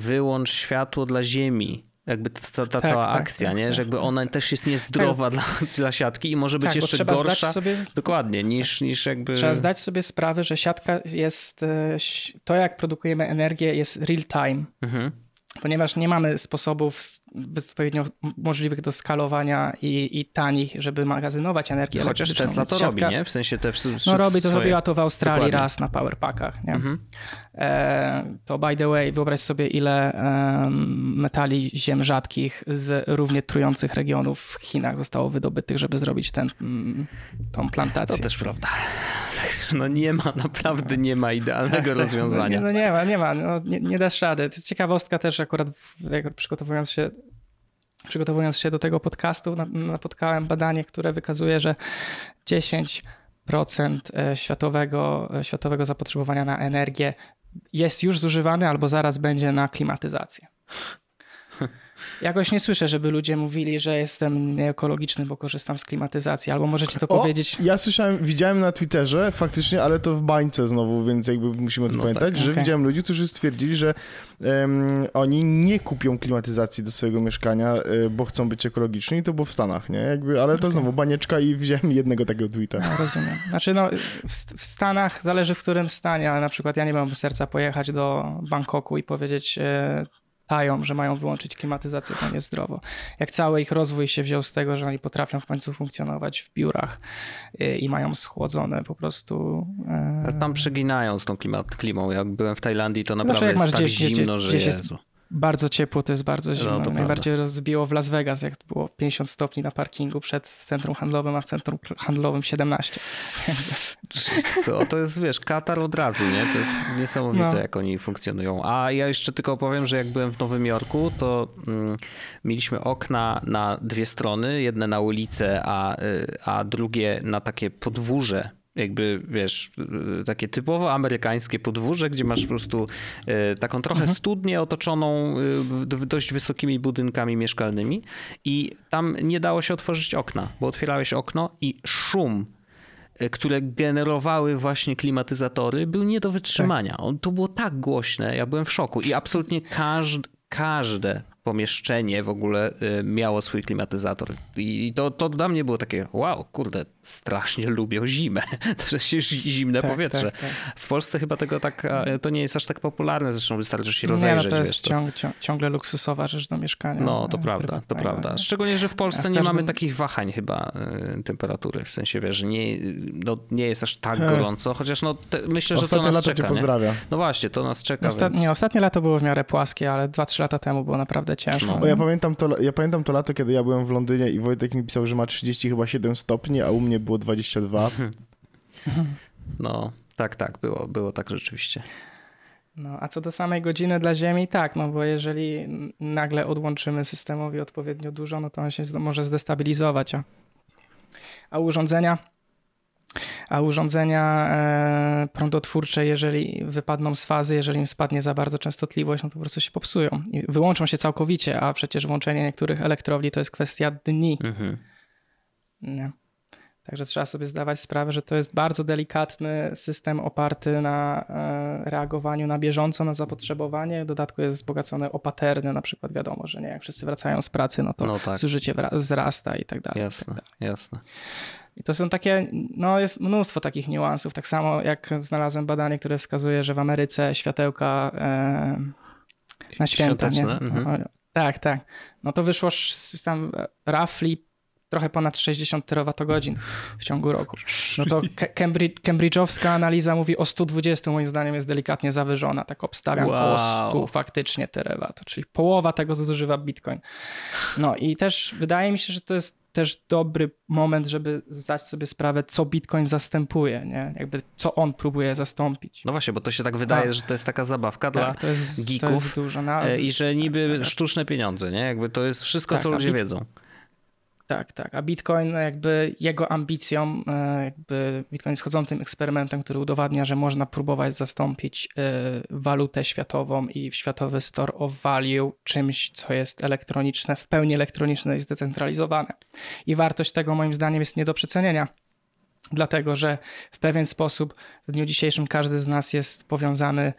wyłącz światło dla Ziemi jakby ta, ta tak, cała tak, akcja, tak, nie? Tak, że jakby ona też jest niezdrowa dla, dla siatki i może być tak, jeszcze gorsza. Sobie, dokładnie, niż, niż jakby. Trzeba zdać sobie sprawę, że siatka jest. E, to, jak produkujemy energię, jest real time. Mhm ponieważ nie mamy sposobów odpowiednio możliwych do skalowania i, i tanich, żeby magazynować energię Chociaż Tesla to robi, nie? W sensie te w, No robi, to swoje... zrobiła to w Australii Dokładnie. raz na powerpackach, nie? Mhm. E, to by the way, wyobraź sobie ile e, metali ziem rzadkich z równie trujących regionów w Chinach zostało wydobytych, żeby zrobić ten, mm, tą plantację. To też prawda. No nie ma, naprawdę nie ma idealnego tak, rozwiązania. No, no, nie ma, nie ma, no, nie, nie dasz rady. Ciekawostka też akurat jak przygotowując się przygotowując się do tego podcastu napotkałem badanie, które wykazuje, że 10% 10% e, światowego, e, światowego zapotrzebowania na energię jest już zużywany albo zaraz będzie na klimatyzację. Jakoś nie słyszę, żeby ludzie mówili, że jestem nieekologiczny, bo korzystam z klimatyzacji, albo możecie to O, powiedzieć. Ja słyszałem, widziałem na Twitterze faktycznie, ale to w bańce znowu, więc jakby musimy to No pamiętać, tak, że okej. widziałem ludzi, którzy stwierdzili, że em, oni nie kupią klimatyzacji do swojego mieszkania, e, bo chcą być ekologiczni i to było w Stanach, nie? Jakby, ale to Okej. znowu banieczka i widziałem jednego takiego tweeta. No, rozumiem. Znaczy, no, w, w Stanach zależy w którym stanie, ale na przykład ja nie mam serca pojechać do Bangkoku i powiedzieć Tajom, że mają wyłączyć klimatyzację, to niezdrowo. Jak cały ich rozwój się wziął z tego, że oni potrafią w końcu funkcjonować w biurach e, i mają schłodzone po prostu. e, Ale Tam przeginają z tą klimat, klimą. Jak byłem w Tajlandii, to Znaczy, naprawdę jak jest tak gdzieś- gdzie- zimno, że gdzieś jest- Jezu. Bardzo ciepło, to jest bardzo zimno. No, Najbardziej rozbiło w Las Vegas, jak było 50 stopni na parkingu przed centrum handlowym, a w centrum handlowym 17. Co, to jest, wiesz, Katar od razu, nie? To jest niesamowite, No. jak oni funkcjonują. A ja jeszcze tylko powiem, że jak byłem w Nowym Jorku, to mm, mieliśmy okna na dwie strony, jedne na ulicę, a, y, a drugie na takie podwórze. Jakby, wiesz, takie typowo amerykańskie podwórze, gdzie masz po prostu y, taką trochę studnię otoczoną w- dość wysokimi budynkami mieszkalnymi i tam nie dało się otworzyć okna, bo otwierałeś okno i szum e, które generowały właśnie klimatyzatory, był nie do wytrzymania. On, to było tak głośne, ja byłem w szoku i absolutnie każd, każde pomieszczenie w ogóle e, miało swój klimatyzator. I to, to dla mnie było takie, wow, kurde, strasznie lubię zimę. To jest zimne Tak, powietrze. tak, tak. W Polsce chyba tego tak, to nie jest aż tak popularne, zresztą wystarczy się Nie, no rozejrzeć. to jest ciąg, ciąg, ciągle luksusowa rzecz do mieszkania. no, to e, prawda, to prawda. nie? Szczególnie, że w Polsce nie mamy takich wahań chyba y, temperatury, w sensie, wiesz, że nie, no, nie jest aż tak gorąco, chociaż no, te, myślę, że to nas lato cię czeka, nie? pozdrawia. No właśnie, to nas czeka, więc... Nie, ostatnie lato było w miarę płaskie, ale 2-3 lata temu było naprawdę ciężko. No. O, ja pamiętam, to, ja pamiętam to lato, kiedy ja byłem w Londynie i Wojtek mi pisał, że ma 30 chyba 7 stopni, a u mnie było 22. No, tak, tak, było, było tak rzeczywiście. No, a co do samej godziny dla Ziemi, tak, no bo jeżeli nagle odłączymy systemowi odpowiednio dużo, no to on się może zdestabilizować, a, a urządzenia a urządzenia e, prądotwórcze, jeżeli wypadną z fazy, jeżeli im spadnie za bardzo częstotliwość, no to po prostu się popsują i wyłączą się całkowicie, a przecież włączenie niektórych elektrowni to jest kwestia dni. Mhm. Nie. Także trzeba sobie zdawać sprawę, że to jest bardzo delikatny system oparty na e, reagowaniu na bieżąco, na zapotrzebowanie. W dodatku jest wzbogacony o paterny, na przykład wiadomo, że nie, jak wszyscy wracają z pracy, no to No tak. zużycie wzrasta i tak dalej. tak Jasne, dalej. jasne. I to są takie, no jest mnóstwo takich niuansów. Tak samo jak znalazłem badanie, które wskazuje, że w Ameryce światełka e, na święta, nie? Mhm. Tak, tak. No to wyszło sz- tam roughly trochę ponad 60 terawatogodzin w ciągu roku. No to Cambridge, Cambridge'owska analiza mówi o 120, moim zdaniem jest delikatnie zawyżona. Tak obstawiam Wow. około 100 faktycznie terawat, czyli połowa tego, co zużywa Bitcoin. No i też wydaje mi się, że to jest też dobry moment, żeby zdać sobie sprawę, co Bitcoin zastępuje, nie? Jakby co on próbuje zastąpić. No właśnie, bo to się tak wydaje, Tak. że to jest taka zabawka dla Tak, to jest, to geeków jest dużo. No, e, i że niby tak. sztuczne pieniądze, nie? Jakby to jest wszystko, Tak, co ludzie bit- wiedzą. Tak, tak. A Bitcoin, jakby jego ambicją, e, jakby Bitcoin jest eksperymentem, który udowadnia, że można próbować zastąpić e, walutę światową i światowy store of value czymś, co jest elektroniczne, w pełni elektroniczne i zdecentralizowane. I wartość tego moim zdaniem jest nie do przecenienia. Dlatego, że w pewien sposób w dniu dzisiejszym każdy z nas jest powiązany,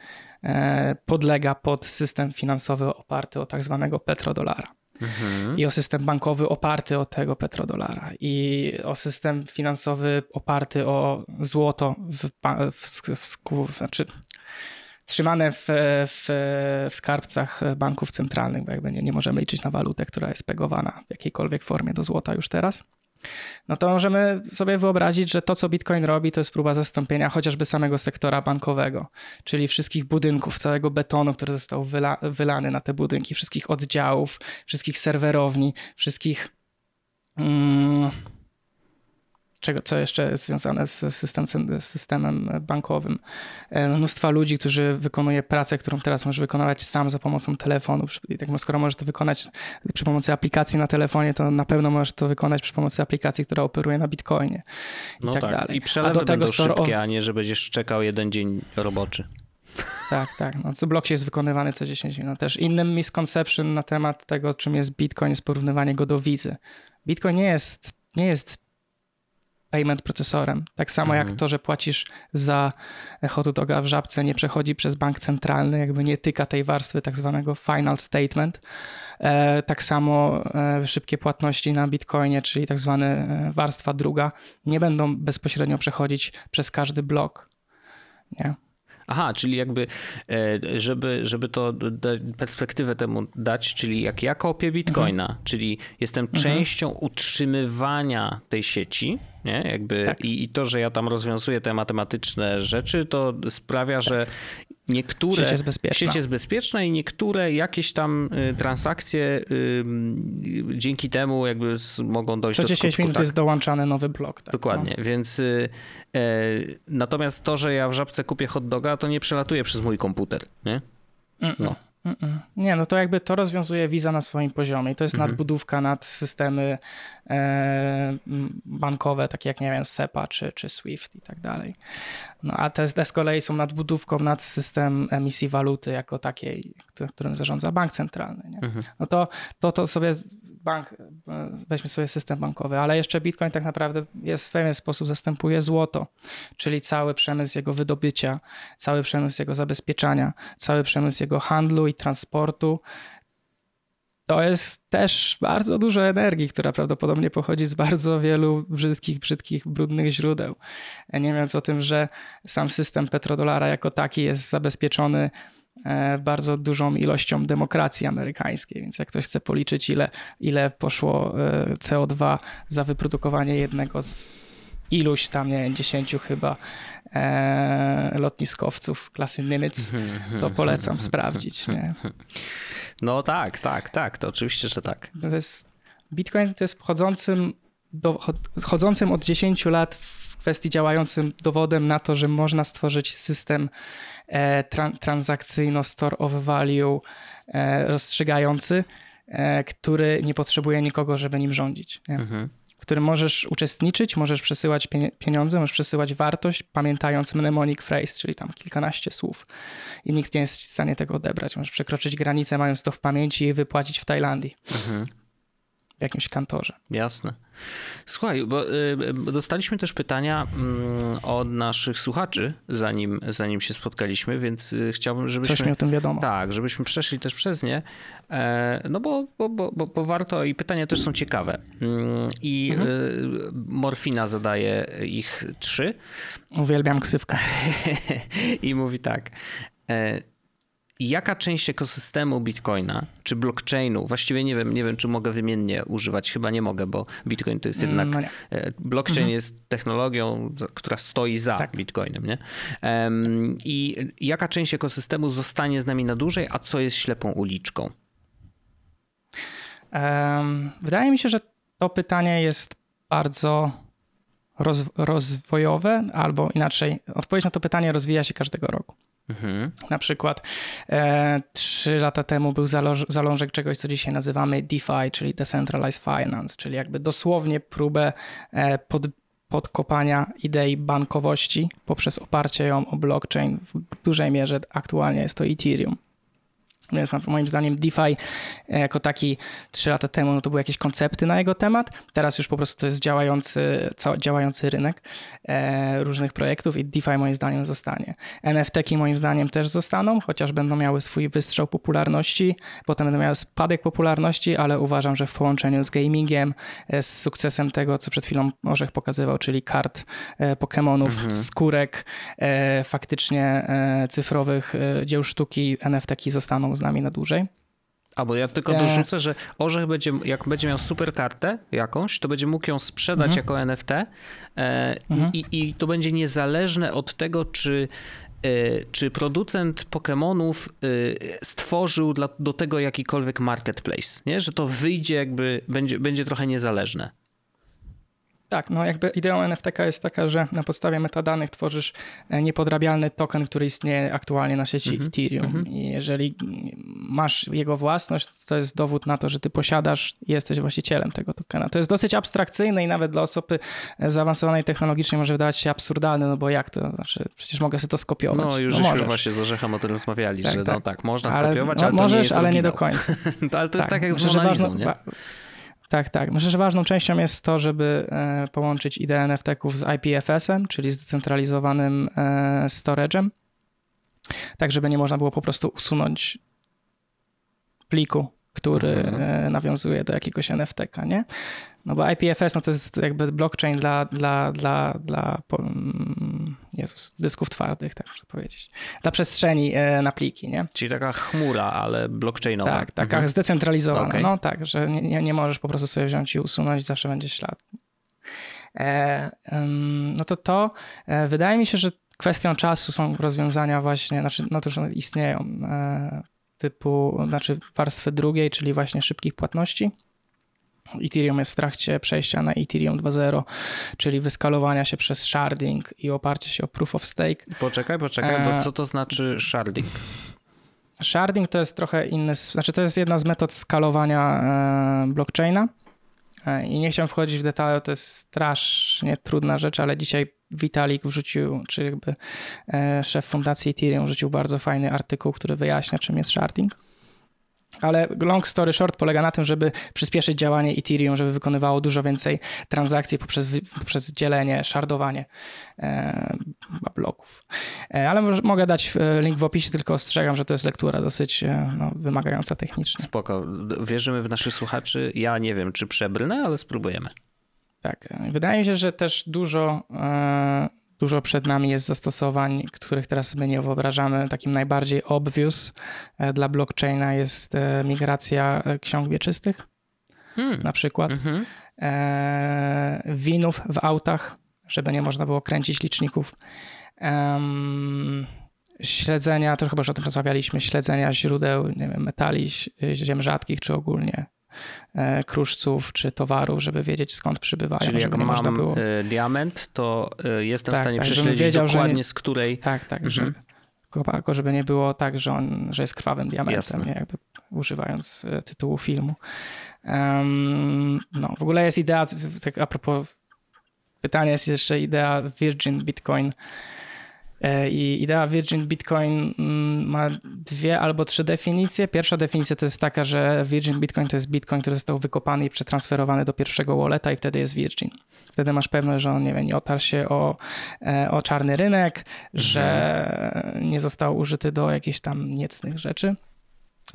e, podlega pod system finansowy oparty o tak zwanego petrodolara Mhm. i o system bankowy oparty o tego petrodolara i o system finansowy oparty o złoto w, w, w, sku- znaczy trzymane w, w, w skarbcach banków centralnych, bo jakby nie, nie możemy liczyć na walutę, która jest pegowana w jakiejkolwiek formie do złota już teraz. No to możemy sobie wyobrazić, że to, co Bitcoin robi, to jest próba zastąpienia chociażby samego sektora bankowego, czyli wszystkich budynków, całego betonu, który został wyla, wylany na te budynki, wszystkich oddziałów, wszystkich serwerowni, wszystkich. Mm, czego, co jeszcze jest związane z, system, z systemem bankowym. E, mnóstwa ludzi, którzy wykonuje pracę, którą teraz możesz wykonywać sam za pomocą telefonu. I tak, skoro możesz to wykonać przy pomocy aplikacji na telefonie, to na pewno możesz to wykonać przy pomocy aplikacji, która operuje na Bitcoinie. I no tak, tak. dalej. I przelewy a do tego szybkie, of... a nie, że będziesz czekał jeden dzień roboczy. Tak, tak. No, co blok jest wykonywany co 10 minut. Też innym misconception na temat tego, czym jest Bitcoin, jest porównywanie go do wizy. Bitcoin nie jest, nie jest payment procesorem. Tak samo mhm. jak to, że płacisz za hot doga w żabce, nie przechodzi przez bank centralny, jakby nie tyka tej warstwy tak zwanego final statement. E, tak samo e, szybkie płatności na Bitcoinie, czyli tak zwana e, warstwa druga, nie będą bezpośrednio przechodzić przez każdy blok. Nie? Aha, czyli jakby, e, żeby, żeby to perspektywę temu dać, czyli jak ja kopię bitcoina, mhm. czyli jestem mhm. częścią utrzymywania tej sieci, nie? Jakby tak. i, i, to, że ja tam rozwiązuję te matematyczne rzeczy, to sprawia, tak. że niektóre... Sieć jest bezpieczna. Sieć jest bezpieczna i niektóre jakieś tam y, transakcje y, dzięki temu jakby mogą dojść Co do skutku. Co 10 minut tak. jest dołączany nowy blok. Tak, Dokładnie, no. więc y, e, natomiast to, że ja w żabce kupię hot doga, to nie przelatuje przez mój komputer, nie? No. Mm-mm. Nie, no to jakby to rozwiązuje Visa na swoim poziomie. To jest mhm. nadbudówka nad systemy e, bankowe, takie jak, nie wiem, SEPA czy, czy SWIFT i tak dalej. No a te, te z kolei są nadbudówką nad system emisji waluty jako takiej, którym zarządza bank centralny. Nie? Mhm. No to, to, to sobie bank, weźmy sobie system bankowy, ale jeszcze Bitcoin tak naprawdę jest w pewien sposób zastępuje złoto, czyli cały przemysł jego wydobycia, cały przemysł jego zabezpieczania, cały przemysł jego handlu transportu. To jest też bardzo dużo energii, która prawdopodobnie pochodzi z bardzo wielu brzydkich, brzydkich, brudnych źródeł. Nie mówiąc o tym, że sam system petrodolara jako taki jest zabezpieczony E, bardzo dużą ilością demokracji amerykańskiej. Więc jak ktoś chce policzyć, ile, ile poszło e, CO2 za wyprodukowanie jednego z iluś tam, nie wiem, dziesięciu chyba e, lotniskowców klasy Nimitz, to polecam sprawdzić. Nie? No tak, tak, tak, to oczywiście, że tak. To jest, Bitcoin to jest chodzącym, do, chodzącym od 10 lat w kwestii działającym dowodem na to, że można stworzyć system E, transakcyjno store of value e, rozstrzygający, e, który nie potrzebuje nikogo, żeby nim rządzić. Mhm. W którym możesz uczestniczyć, możesz przesyłać pieniądze, możesz przesyłać wartość, pamiętając mnemonic phrase, czyli tam kilkanaście słów. I nikt nie jest w stanie tego odebrać. Możesz przekroczyć granicę, mając to w pamięci i wypłacić w Tajlandii. Mhm jakimś kantorze. Jasne. Słuchaj, bo y, dostaliśmy też pytania mm, od naszych słuchaczy, zanim, zanim się spotkaliśmy, więc y, chciałbym, żebyśmy... Coś mi o tym wiadomo. Tak, żebyśmy przeszli też przez nie, e, no bo, bo, bo, bo, warto i pytania też są ciekawe. Mm, I mhm. Y, Morfina zadaje ich trzy. Uwielbiam ksywkę. I mówi tak. E, jaka część ekosystemu Bitcoina czy blockchainu, właściwie nie wiem, nie wiem, czy mogę wymiennie używać, chyba nie mogę, bo Bitcoin to jest mm, jednak, no blockchain mhm. jest technologią, która stoi za tak. Bitcoinem, nie? I jaka część ekosystemu zostanie z nami na dłużej, a co jest ślepą uliczką? Um, wydaje mi się, że to pytanie jest bardzo roz, rozwojowe, albo inaczej, odpowiedź na to pytanie rozwija się każdego roku. Mhm. Na przykład e, trzy lata temu był zalążek czegoś, co dzisiaj nazywamy DeFi, czyli Decentralized Finance, czyli jakby dosłownie próbę e, pod, podkopania idei bankowości poprzez oparcie ją o blockchain. W dużej mierze aktualnie jest to Ethereum. Więc moim zdaniem DeFi e, jako taki trzy lata temu no to były jakieś koncepty na jego temat. Teraz już po prostu to jest działający, działający rynek e, różnych projektów i DeFi moim zdaniem zostanie. NFT-ki moim zdaniem też zostaną, chociaż będą miały swój wystrzał popularności, potem będą miały spadek popularności, ale uważam, że w połączeniu z gamingiem, e, z sukcesem tego, co przed chwilą Orzech pokazywał, czyli kart Pokémonów, mhm. skórek, faktycznie cyfrowych dzieł sztuki, NFT-ki zostaną z nami na dłużej. Albo ja tylko dorzucę, że Orzech będzie, jak będzie miał super kartę jakąś, to będzie mógł ją sprzedać mhm. jako NFT e, mhm. i, i to będzie niezależne od tego, czy e, czy producent Pokémonów e, stworzył dla, do tego jakikolwiek marketplace, nie? że to wyjdzie jakby, będzie, będzie trochę niezależne. Tak, no jakby ideą NFTK jest taka, że na podstawie metadanych tworzysz e, niepodrabialny token, który istnieje aktualnie na sieci Mhm, Ethereum. mhm. I jeżeli masz jego własność, to jest dowód na to, że ty posiadasz i jesteś właścicielem tego tokena. To jest dosyć abstrakcyjne i nawet dla osoby e, zaawansowanej technologicznie może wydawać się absurdalne, no bo jak to? Znaczy, przecież mogę sobie to skopiować. No już żeśmy możesz. właśnie z Orzechem o tym rozmawiali, Tak, że no tak. tak, można Ale- skopiować, no, ale to możesz, nie jest ale nie do końca. To, ale to jest tak jak myślę, z Monalizą, nie? Tak, tak. Myślę, że ważną częścią jest to, żeby e, połączyć ideę NFT-ków z IPFS-em, czyli zdecentralizowanym e, storage'em, tak żeby nie można było po prostu usunąć pliku, który Mhm. e, nawiązuje do jakiegoś NFT-ka, nie? No bo IPFS no to jest jakby blockchain dla, dla, dla, dla mm, Jezus, dysków twardych, tak muszę powiedzieć. Dla przestrzeni e, na pliki, nie? Czyli taka chmura, ale blockchainowa. Tak, taka Mhm. zdecentralizowana. Okej. No tak, że nie, nie, możesz po prostu sobie wziąć i usunąć, zawsze będzie ślad. E, no to to, wydaje mi się, że kwestią czasu są rozwiązania właśnie, znaczy, no to już istnieją, typu, znaczy warstwy drugiej, czyli właśnie szybkich płatności. Ethereum jest w trakcie przejścia na Ethereum 2.0, czyli wyskalowania się przez sharding i oparcie się o proof of stake. Poczekaj, poczekaj, bo E, co to znaczy sharding? Sharding to jest trochę inny, znaczy to jest jedna z metod skalowania e, blockchaina. E, I nie chciałem wchodzić w detale, to jest strasznie trudna rzecz, ale dzisiaj Vitalik wrzucił, czy jakby e, szef fundacji Ethereum wrzucił bardzo fajny artykuł, który wyjaśnia, czym jest sharding. Ale long story short polega na tym, żeby przyspieszyć działanie Ethereum, żeby wykonywało dużo więcej transakcji poprzez, poprzez dzielenie, shardowanie e, bloków. E, Ale mogę dać e, link w opisie, tylko ostrzegam, że to jest lektura dosyć e, no, wymagająca technicznie. Spoko. Wierzymy w naszych słuchaczy. Ja nie wiem, czy przebrnę, ale spróbujemy. Tak. Wydaje mi się, że też dużo, e, dużo przed nami jest zastosowań, których teraz sobie nie wyobrażamy. Takim najbardziej obvious e, dla blockchaina jest e, migracja ksiąg wieczystych, Hmm. na przykład. Mhm. e, winów w autach, żeby nie można było kręcić liczników. Śledzenia, to chyba już o tym rozmawialiśmy, śledzenia źródeł nie wiem, metali, zi- ziem rzadkich, czy ogólnie kruszców, czy towarów, żeby wiedzieć skąd przybywają. Czyli jak żeby mam było... y, diament, to y, jestem Tak, w stanie tak, prześledzić wiedział, dokładnie nie- z której... Tak, tak, Mhm. że, tylko żeby nie było tak, że on że jest krwawym diamentem, nie? jakby używając e, tytułu filmu. Em, no, w ogóle jest idea, tak a propos pytania, jest jeszcze idea Virgin Bitcoin. E, I idea Virgin Bitcoin mm, ma dwie albo trzy definicje. Pierwsza definicja to jest taka, że Virgin Bitcoin to jest Bitcoin, który został wykopany i przetransferowany do pierwszego walleta i wtedy jest Virgin. Wtedy masz pewność, że on nie wiem, nie otarł się o, e, o czarny rynek, że nie został użyty do jakichś tam niecnych rzeczy.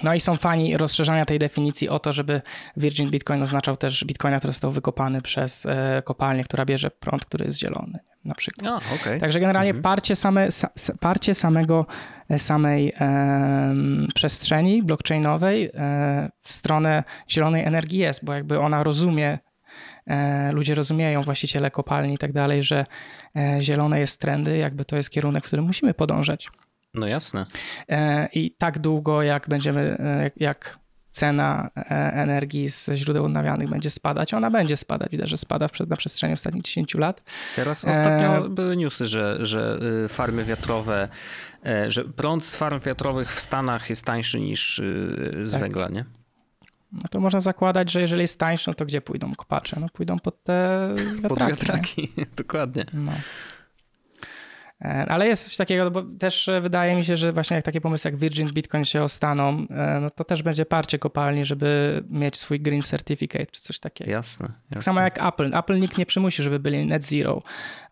No i są fani rozszerzania tej definicji o to, żeby Virgin Bitcoin oznaczał też Bitcoina, który został wykopany przez e, kopalnię, która bierze prąd, który jest zielony, na przykład. Okej. Także generalnie parcie, same, sa, sa- parcie samego, e, samej em, przestrzeni blockchainowej e, w stronę zielonej energii jest, bo jakby ona rozumie, e, ludzie rozumieją, właściciele kopalni i tak dalej, że e, zielone jest trendy, jakby to jest kierunek, w którym musimy podążać. No jasne. E, I tak długo, jak będziemy, e, jak- cena e, energii z źródeł odnawialnych będzie spadać, ona będzie spadać. Widać, że spada na przestrzeni ostatnich 10 lat. Teraz E, ostatnio były newsy, że, że y, farmy wiatrowe, e, że prąd z farm wiatrowych w Stanach jest tańszy niż y, z Tak. węgla, nie? No to można zakładać, że jeżeli jest tańszy, no to gdzie pójdą kopacze? No pójdą pod te wiatraki. Pod wiatraki, dokładnie. No. E, Ale jest coś takiego, bo też e, wydaje mi się, że właśnie jak takie pomysły jak Virgin Bitcoin się ostaną, e, no to też będzie parcie kopalni, żeby mieć swój green certificate czy coś takiego. Jasne. Tak jasne. samo jak Apple. Apple nikt nie przymusi, żeby byli net zero,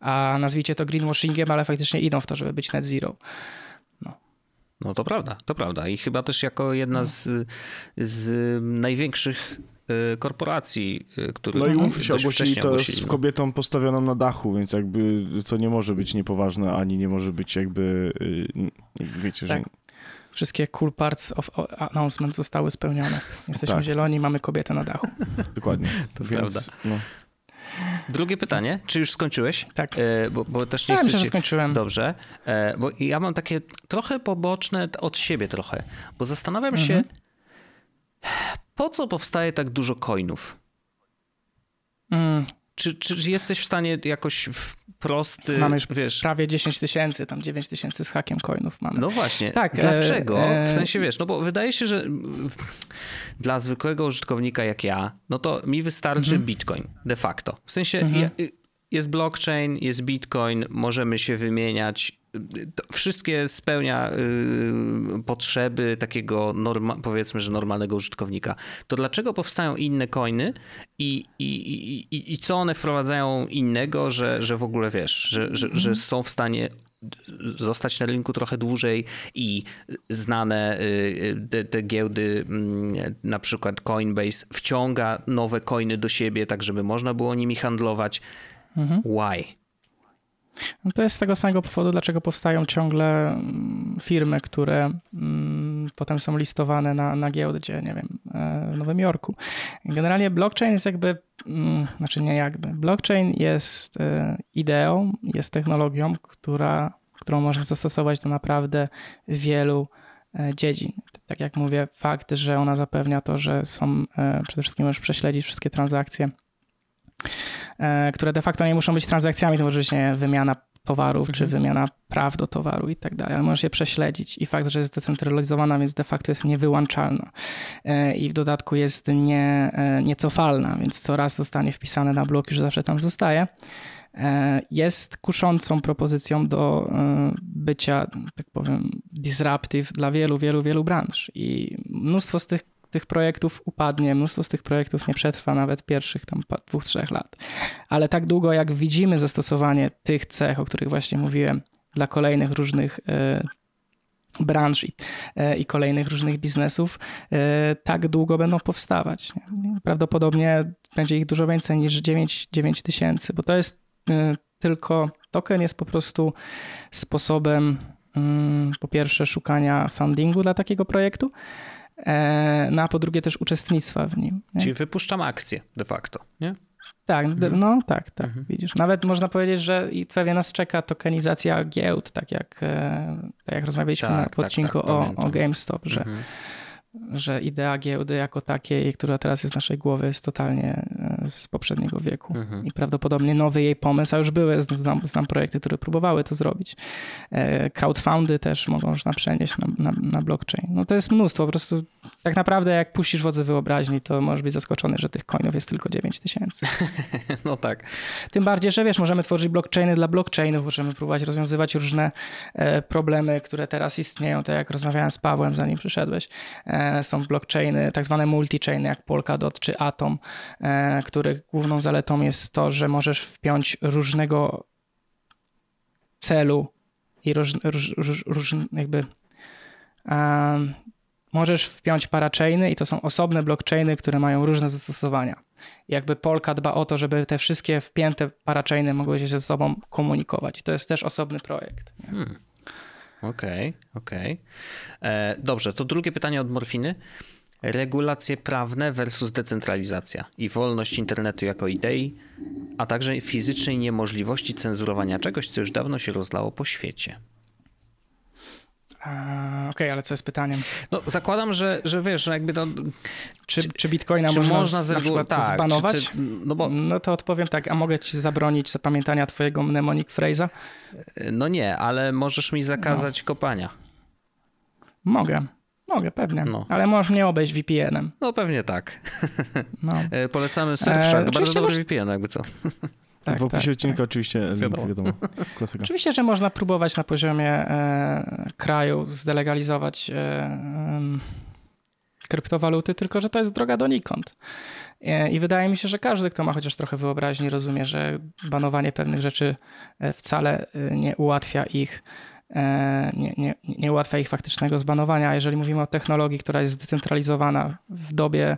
a nazwijcie to greenwashingiem, ale faktycznie idą w to, żeby być net zero. No to prawda, to prawda. I chyba też jako jedna z, z największych korporacji, y, które No i umówmy się, ogłosili to ogłosili, z no. kobietą postawioną na dachu, więc jakby to nie może być niepoważne, ani nie może być jakby, y, wiecie, że... Tak. Wszystkie cool parts of announcement zostały spełnione. Jesteśmy Tak. zieloni, mamy kobietę na dachu. Dokładnie. To więc, prawda. No, Drugie pytanie, czy już skończyłeś? Tak. E, bo, bo też nie Ja chcę myślę, że skończyłem. Dobrze, e, bo ja mam takie trochę poboczne od siebie trochę, bo zastanawiam Mhm. się, po co powstaje tak dużo coinów? Mm, czy, czy jesteś w stanie jakoś w prosty, Mamy już wiesz... prawie 10 tysięcy, tam 9 tysięcy z hakiem coinów mamy. No właśnie, Tak, dlaczego? e, W sensie, wiesz, no bo wydaje się, że dla zwykłego użytkownika jak ja, no to mi wystarczy Mhm. Bitcoin de facto. W sensie ja, jest blockchain, jest Bitcoin, możemy się wymieniać. To wszystkie spełnia y, potrzeby takiego, norma, powiedzmy, że normalnego użytkownika. To dlaczego powstają inne coiny i, i, i, i, co one wprowadzają innego, że, że w ogóle wiesz, że, że, że są w stanie zostać na rynku trochę dłużej i znane y, te, te giełdy, mm, na przykład Coinbase, wciąga nowe coiny do siebie, tak żeby można było nimi handlować. Why? No to jest z tego samego powodu, dlaczego powstają ciągle mm, firmy, które mm, potem są listowane na, na giełdzie, nie wiem, e, w Nowym Jorku. Generalnie blockchain jest jakby, mm, znaczy nie jakby, blockchain jest e, ideą, jest technologią, która, którą można zastosować do naprawdę wielu e, dziedzin. Tak jak mówię, fakt, że ona zapewnia to, że są, przede wszystkim możesz prześledzić wszystkie transakcje które de facto nie muszą być transakcjami, to może być nie, wiem, wymiana towarów, czy wymiana praw do towaru i tak dalej, ale możesz je prześledzić i fakt, że jest zdecentralizowana, więc de facto jest niewyłączalna E, i w dodatku jest nie, e, niecofalna, więc co raz zostanie wpisane na blok, już zawsze tam zostaje. E, Jest kuszącą propozycją do e, bycia, tak powiem, disruptive dla wielu, wielu, wielu branż i mnóstwo z tych tych projektów upadnie, mnóstwo z tych projektów nie przetrwa nawet pierwszych tam dwóch, trzech lat. Ale tak długo jak widzimy zastosowanie tych cech, o których właśnie mówiłem, dla kolejnych różnych e, branż i, e, i kolejnych różnych biznesów, e, tak długo będą powstawać. Nie? Prawdopodobnie będzie ich dużo więcej niż 9, 9 tysięcy, bo to jest tylko, token jest po prostu sposobem mm, po pierwsze szukania fundingu dla takiego projektu, no a po drugie też uczestnictwa w nim. Nie? Czyli wypuszczam akcję de facto, nie? Tak, Mhm. no tak, tak, widzisz. Nawet można powiedzieć, że i pewnie nas czeka tokenizacja giełd, tak jak, e, tak jak rozmawialiśmy Tak, na tak, odcinku tak, o, o GameStop, że, Mhm. Że idea giełdy jako takiej, która teraz jest w naszej głowie, jest totalnie e, z poprzedniego wieku. Mhm. I prawdopodobnie nowy jej pomysł, a już były, znam, znam projekty, które próbowały to zrobić. E, Crowdfundy też mogą można przenieść na, na, na blockchain. No to jest mnóstwo, po prostu tak naprawdę jak puścisz wodze wyobraźni, to możesz być zaskoczony, że tych coinów jest tylko 9 tysięcy. No tak. Tym bardziej, że wiesz, możemy tworzyć blockchainy dla blockchainów, możemy próbować rozwiązywać różne e, problemy, które teraz istnieją, tak jak rozmawiałem z Pawłem, zanim przyszedłeś. E, są blockchainy, tak zwane multichainy, jak Polkadot czy Atom, e, których główną zaletą jest to, że możesz wpiąć różnego celu i róż, róż, róż, jakby em, możesz wpiąć parachainy i to są osobne blockchainy, które mają różne zastosowania. Jakby Polka dba o to, żeby te wszystkie wpięte parachainy mogły się ze sobą komunikować. To jest też osobny projekt. nie? Okej, okej. E, Dobrze, to drugie pytanie od Morfiny. Regulacje prawne versus decentralizacja i wolność internetu jako idei, a także fizycznej niemożliwości cenzurowania czegoś, co już dawno się rozlało po świecie. Okej, ale co jest pytaniem? No, zakładam, że, że wiesz, że jakby to. Czy, czy, Bitcoina czy można, można z, na przykład tak, zbanować? Czy, czy, no bo No to odpowiem tak, a mogę ci zabronić zapamiętania twojego mnemonic phrase'a? no nie, ale możesz mi zakazać kopania. Mogę. Mogę, pewnie. No. Ale możesz mnie obejść VPN-em. No pewnie tak. No, E, Polecamy Surfshark, bardzo oczywiście dobry masz- VPN, jakby co. tak, w opisie tak, odcinka oczywiście link, Wiadomo. wiadomo. Klasyka. Oczywiście, że można próbować na poziomie e, kraju zdelegalizować e, kryptowaluty, tylko że to jest droga donikąd. E, I wydaje mi się, że każdy, kto ma chociaż trochę wyobraźni, rozumie, że banowanie pewnych rzeczy e, wcale e, nie ułatwia ich. E, Nie, nie, nie ułatwia ich faktycznego zbanowania. Jeżeli mówimy o technologii, która jest zdecentralizowana w dobie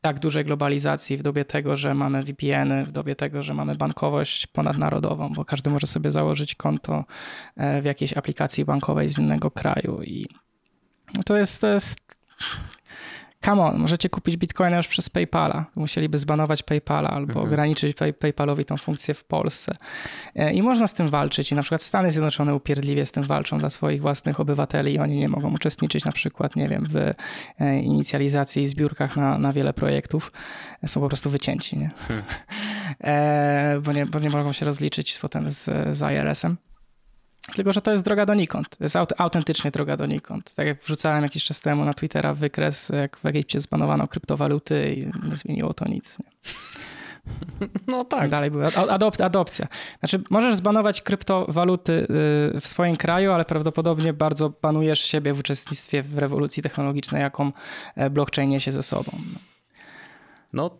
tak dużej globalizacji, w dobie tego, że mamy VPN-y, w dobie tego, że mamy bankowość ponadnarodową, bo każdy może sobie założyć konto e, w jakiejś aplikacji bankowej z innego kraju i to jest, to jest come on, możecie kupić bitcoina już przez PayPala. Musieliby zbanować PayPala albo Mhm. ograniczyć pay, PayPalowi tą funkcję w Polsce. E, I można z tym walczyć i na przykład Stany Zjednoczone upierdliwie z tym walczą dla swoich własnych obywateli i oni nie mogą uczestniczyć na przykład, nie wiem, w e, inicjalizacji i zbiórkach na, na wiele projektów. Są po prostu wycięci, nie? e, bo, nie, bo nie mogą się rozliczyć potem z, z IRS-em. Tylko, że to jest droga donikąd. To jest aut autentycznie droga donikąd. Tak jak wrzucałem jakiś czas temu na Twittera wykres, jak w Egipcie zbanowano kryptowaluty i nie zmieniło to nic. Nie? No tak. Dalej była adop adopcja. Znaczy, możesz zbanować kryptowaluty y, w swoim kraju, ale prawdopodobnie bardzo banujesz siebie w uczestnictwie w rewolucji technologicznej, jaką e, blockchain niesie ze sobą. No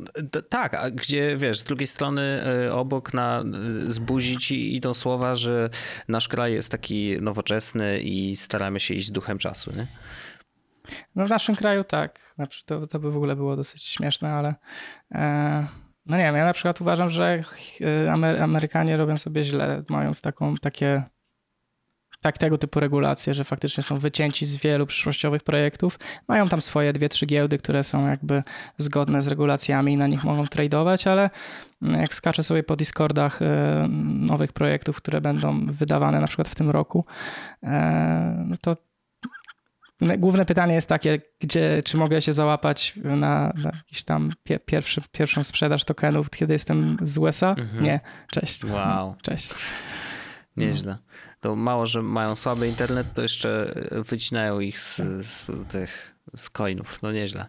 tak, a gdzie wiesz, z drugiej strony e, obok na zbuzi ci idą słowa, że nasz kraj jest taki nowoczesny i staramy się iść z duchem czasu, nie? No w naszym kraju tak. Znaczy, to, to by w ogóle było dosyć śmieszne, ale e, no nie wiem, ja na przykład uważam, że e, Amerykanie robią sobie źle, mając taką, takie tak tego typu regulacje, że faktycznie są wycięci z wielu przyszłościowych projektów. Mają tam swoje dwie, trzy giełdy, które są jakby zgodne z regulacjami i na nich mogą tradować, ale jak skaczę sobie po Discordach e, nowych projektów, które będą wydawane na przykład w tym roku, e, no to Główne pytanie jest takie, gdzie, czy mogę się załapać na, na jakiś tam pierwszy, pierwszą sprzedaż tokenów, kiedy jestem z USA? Mhm. Nie, cześć. Wow. Cześć. Nieźle. To mało, że mają słaby internet, to jeszcze wycinają ich z, z tych z coinów. No nieźle.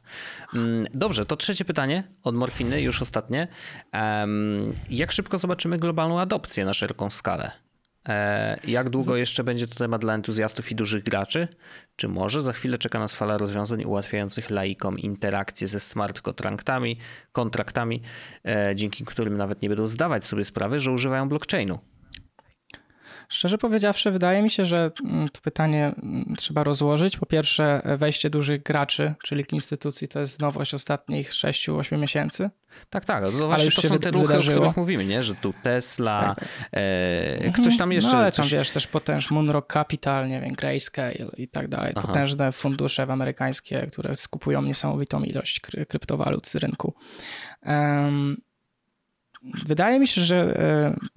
Mm, dobrze, to trzecie pytanie od Morfiny, już ostatnie. Jak szybko zobaczymy globalną adopcję na szeroką skalę? E, jak długo jeszcze będzie to temat dla entuzjastów i dużych graczy? Czy może za chwilę czeka nas fala rozwiązań ułatwiających laikom interakcję ze smart kontraktami, kontraktami, e, dzięki którym nawet nie będą zdawać sobie sprawy, że używają blockchainu? Szczerze powiedziawszy, wydaje mi się, że mm, to pytanie mm, trzeba rozłożyć. Po pierwsze, wejście dużych graczy, czyli instytucji, to jest nowość ostatnich 6-8 miesięcy. Tak, tak. To właśnie już to są te ruchy, o których mówimy, nie? że tu Tesla, tak, tak. E, ktoś tam jeszcze... No ale tam coś... wiesz, też potężny Moonrock Capital, nie wiem, Grayscale i tak dalej. Aha. Potężne fundusze amerykańskie, które skupują niesamowitą ilość kryptowalut z rynku. Um, Wydaje mi się, że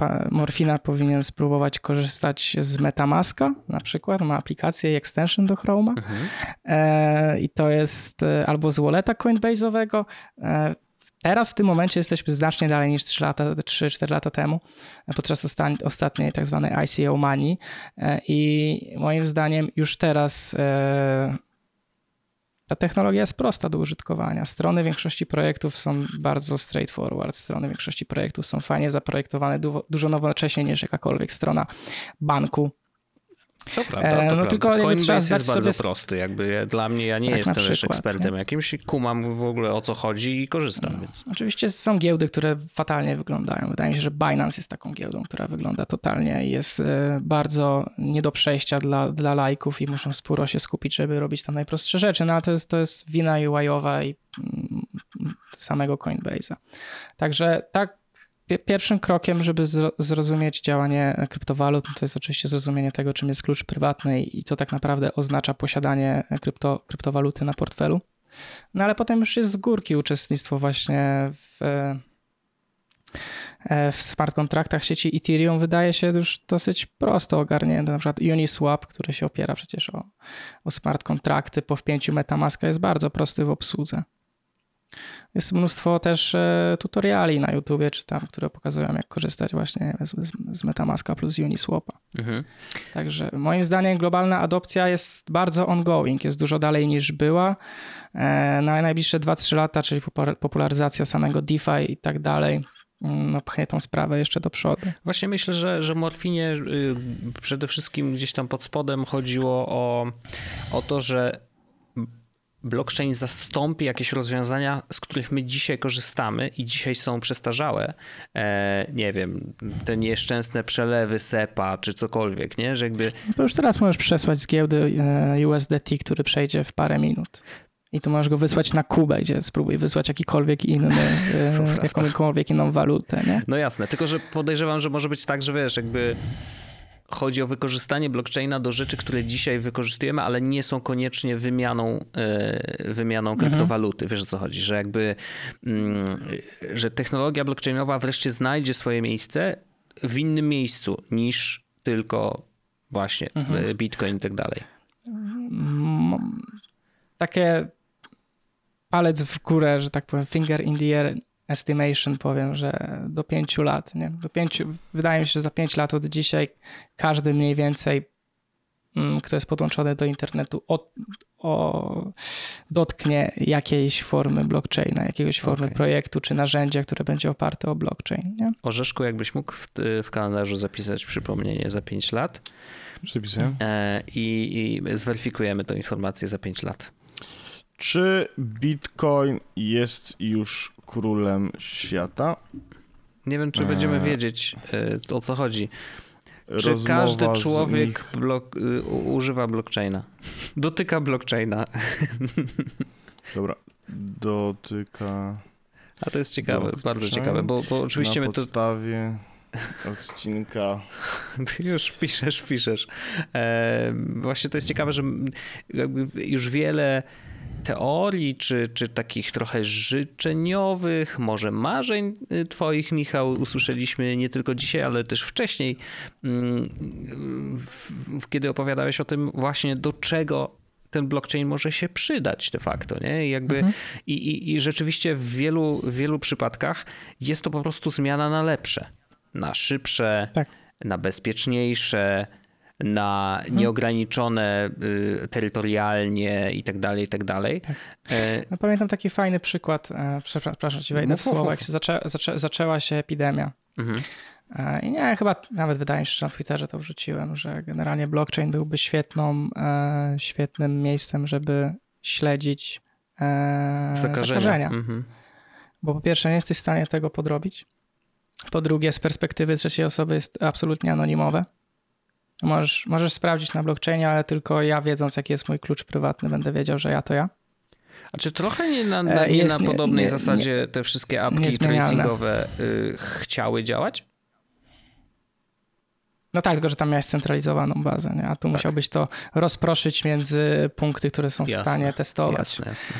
e, Morfina powinien spróbować korzystać z Metamaska, na przykład ma aplikację i extension do Chroma mhm. E, i to jest e, albo z walleta Coinbase'owego. Teraz w tym momencie jesteśmy znacznie dalej niż 3 lata, 3-4 lata temu, podczas ostatniej tak zwanej ICO Money i moim zdaniem już teraz ta technologia jest prosta do użytkowania. Strony większości projektów są bardzo straightforward. Strony większości projektów są fajnie zaprojektowane, dużo nowocześniej niż jakakolwiek strona banku to prawda, to no prawda. tylko Coinbase trzeba jest bardzo sobie... prosty, jakby dla mnie, ja nie tak jestem już ekspertem nie? jakimś, kumam w ogóle o co chodzi i korzystam. No. Więc. Oczywiście są giełdy, które fatalnie wyglądają. Wydaje mi się, że Binance jest taką giełdą, która wygląda totalnie i jest e, bardzo nie do przejścia dla, dla lajków i muszą sporo się skupić, żeby robić tam najprostsze rzeczy, no ale to jest, to jest wina UI-owa i mm, samego Coinbase'a. Także tak Pierwszym krokiem, żeby zrozumieć działanie kryptowalut, to jest oczywiście zrozumienie tego, czym jest klucz prywatny i co tak naprawdę oznacza posiadanie krypto, kryptowaluty na portfelu. No ale potem już jest z górki uczestnictwo właśnie w, e, w smart kontraktach sieci Ethereum wydaje się już dosyć prosto ogarnięte. Na przykład Uniswap, który się opiera przecież o, o smart kontrakty po wpięciu Metamaska jest bardzo prosty w obsłudze. Jest mnóstwo też e, tutoriali na YouTubie, czy tam, które pokazują, jak korzystać właśnie z, z Metamaska plus Uniswapa. Mhm. Także moim zdaniem globalna adopcja jest bardzo ongoing, jest dużo dalej niż była. E, na najbliższe 2-3 lata, czyli popularyzacja samego DeFi i tak dalej, mm, no, pchnie tą sprawę jeszcze do przodu. Właśnie myślę, że, że Morfinie y, przede wszystkim gdzieś tam pod spodem chodziło o, o to, że blockchain zastąpi jakieś rozwiązania, z których my dzisiaj korzystamy i dzisiaj są przestarzałe. E, nie wiem, te nieszczęsne przelewy SEPA czy cokolwiek, nie? Że jakby... No to już teraz możesz przesłać z giełdy e, USDT, który przejdzie w parę minut. I to możesz go wysłać na Kubę, gdzie spróbuj wysłać jakikolwiek inny, e, jakąkolwiek inną walutę. Nie? No jasne, tylko że podejrzewam, że może być tak, że wiesz, jakby chodzi o wykorzystanie blockchaina do rzeczy, które dzisiaj wykorzystujemy, ale nie są koniecznie wymianą, e, wymianą mhm. kryptowaluty. Wiesz o co chodzi? Że jakby, mm, że technologia blockchainowa wreszcie znajdzie swoje miejsce w innym miejscu niż tylko właśnie mhm. E, Bitcoin i tak dalej. Takie palec w górę, że tak powiem, finger in the air estimation powiem, że do pięciu lat, nie? Do pięciu, wydaje mi się, że za pięć lat od dzisiaj każdy mniej więcej, mm, kto jest podłączony do internetu, o, o, dotknie jakiejś formy blockchaina, jakiegoś formy Okej. projektu czy narzędzia, które będzie oparte o blockchain, nie? Orzeszku, jakbyś mógł w, w kalendarzu zapisać przypomnienie za 5 lat Przypisuję. e, i, i zweryfikujemy tę informację za 5 lat. Czy Bitcoin jest już królem świata? Nie wiem, czy Eee. będziemy wiedzieć e, o co chodzi. Czy Rozmowa każdy człowiek nich- blok, y, używa blockchaina? Dotyka blockchaina. Dobra. Dotyka A to jest ciekawe, Blockchain bardzo ciekawe, bo, bo oczywiście na my to podstawie odcinka. Ty już piszesz, piszesz. E, właśnie to jest ciekawe, że już wiele teorii, czy, czy takich trochę życzeniowych, może marzeń y, twoich, Michał, usłyszeliśmy nie tylko dzisiaj, ale też wcześniej, mm, w, kiedy opowiadałeś o tym właśnie do czego ten blockchain może się przydać de facto, nie? I jakby Mhm. i, i, i rzeczywiście w wielu, w wielu przypadkach jest to po prostu zmiana na lepsze, na szybsze, Tak. na bezpieczniejsze, na nieograniczone y, terytorialnie i tak dalej, i tak dalej. E, No, pamiętam taki fajny przykład, e, przepraszam, ci wejdę w słowo, jak się zaczę, zaczę, zaczęła się epidemia. mhm. E, I nie, chyba nawet wydaje mi się, że na Twitterze to wrzuciłem, że generalnie blockchain byłby świetną, świetnym miejscem, żeby śledzić Zakażenia. zakażenia. Mhm. Bo po pierwsze nie jesteś w stanie tego podrobić. Po drugie z perspektywy trzeciej osoby jest absolutnie anonimowe. Możesz, możesz sprawdzić na blockchainie, ale tylko ja wiedząc jaki jest mój klucz prywatny będę wiedział, że ja to ja. A czy trochę nie na, na, E, nie na nie- podobnej nie- zasadzie te wszystkie apki tracingowe y, chciały działać? No tak, tylko że tam miałeś centralizowaną bazę, nie? a tu musiałbyś to rozproszyć między punkty, które są w Jasne, stanie testować. Jasne, jasne.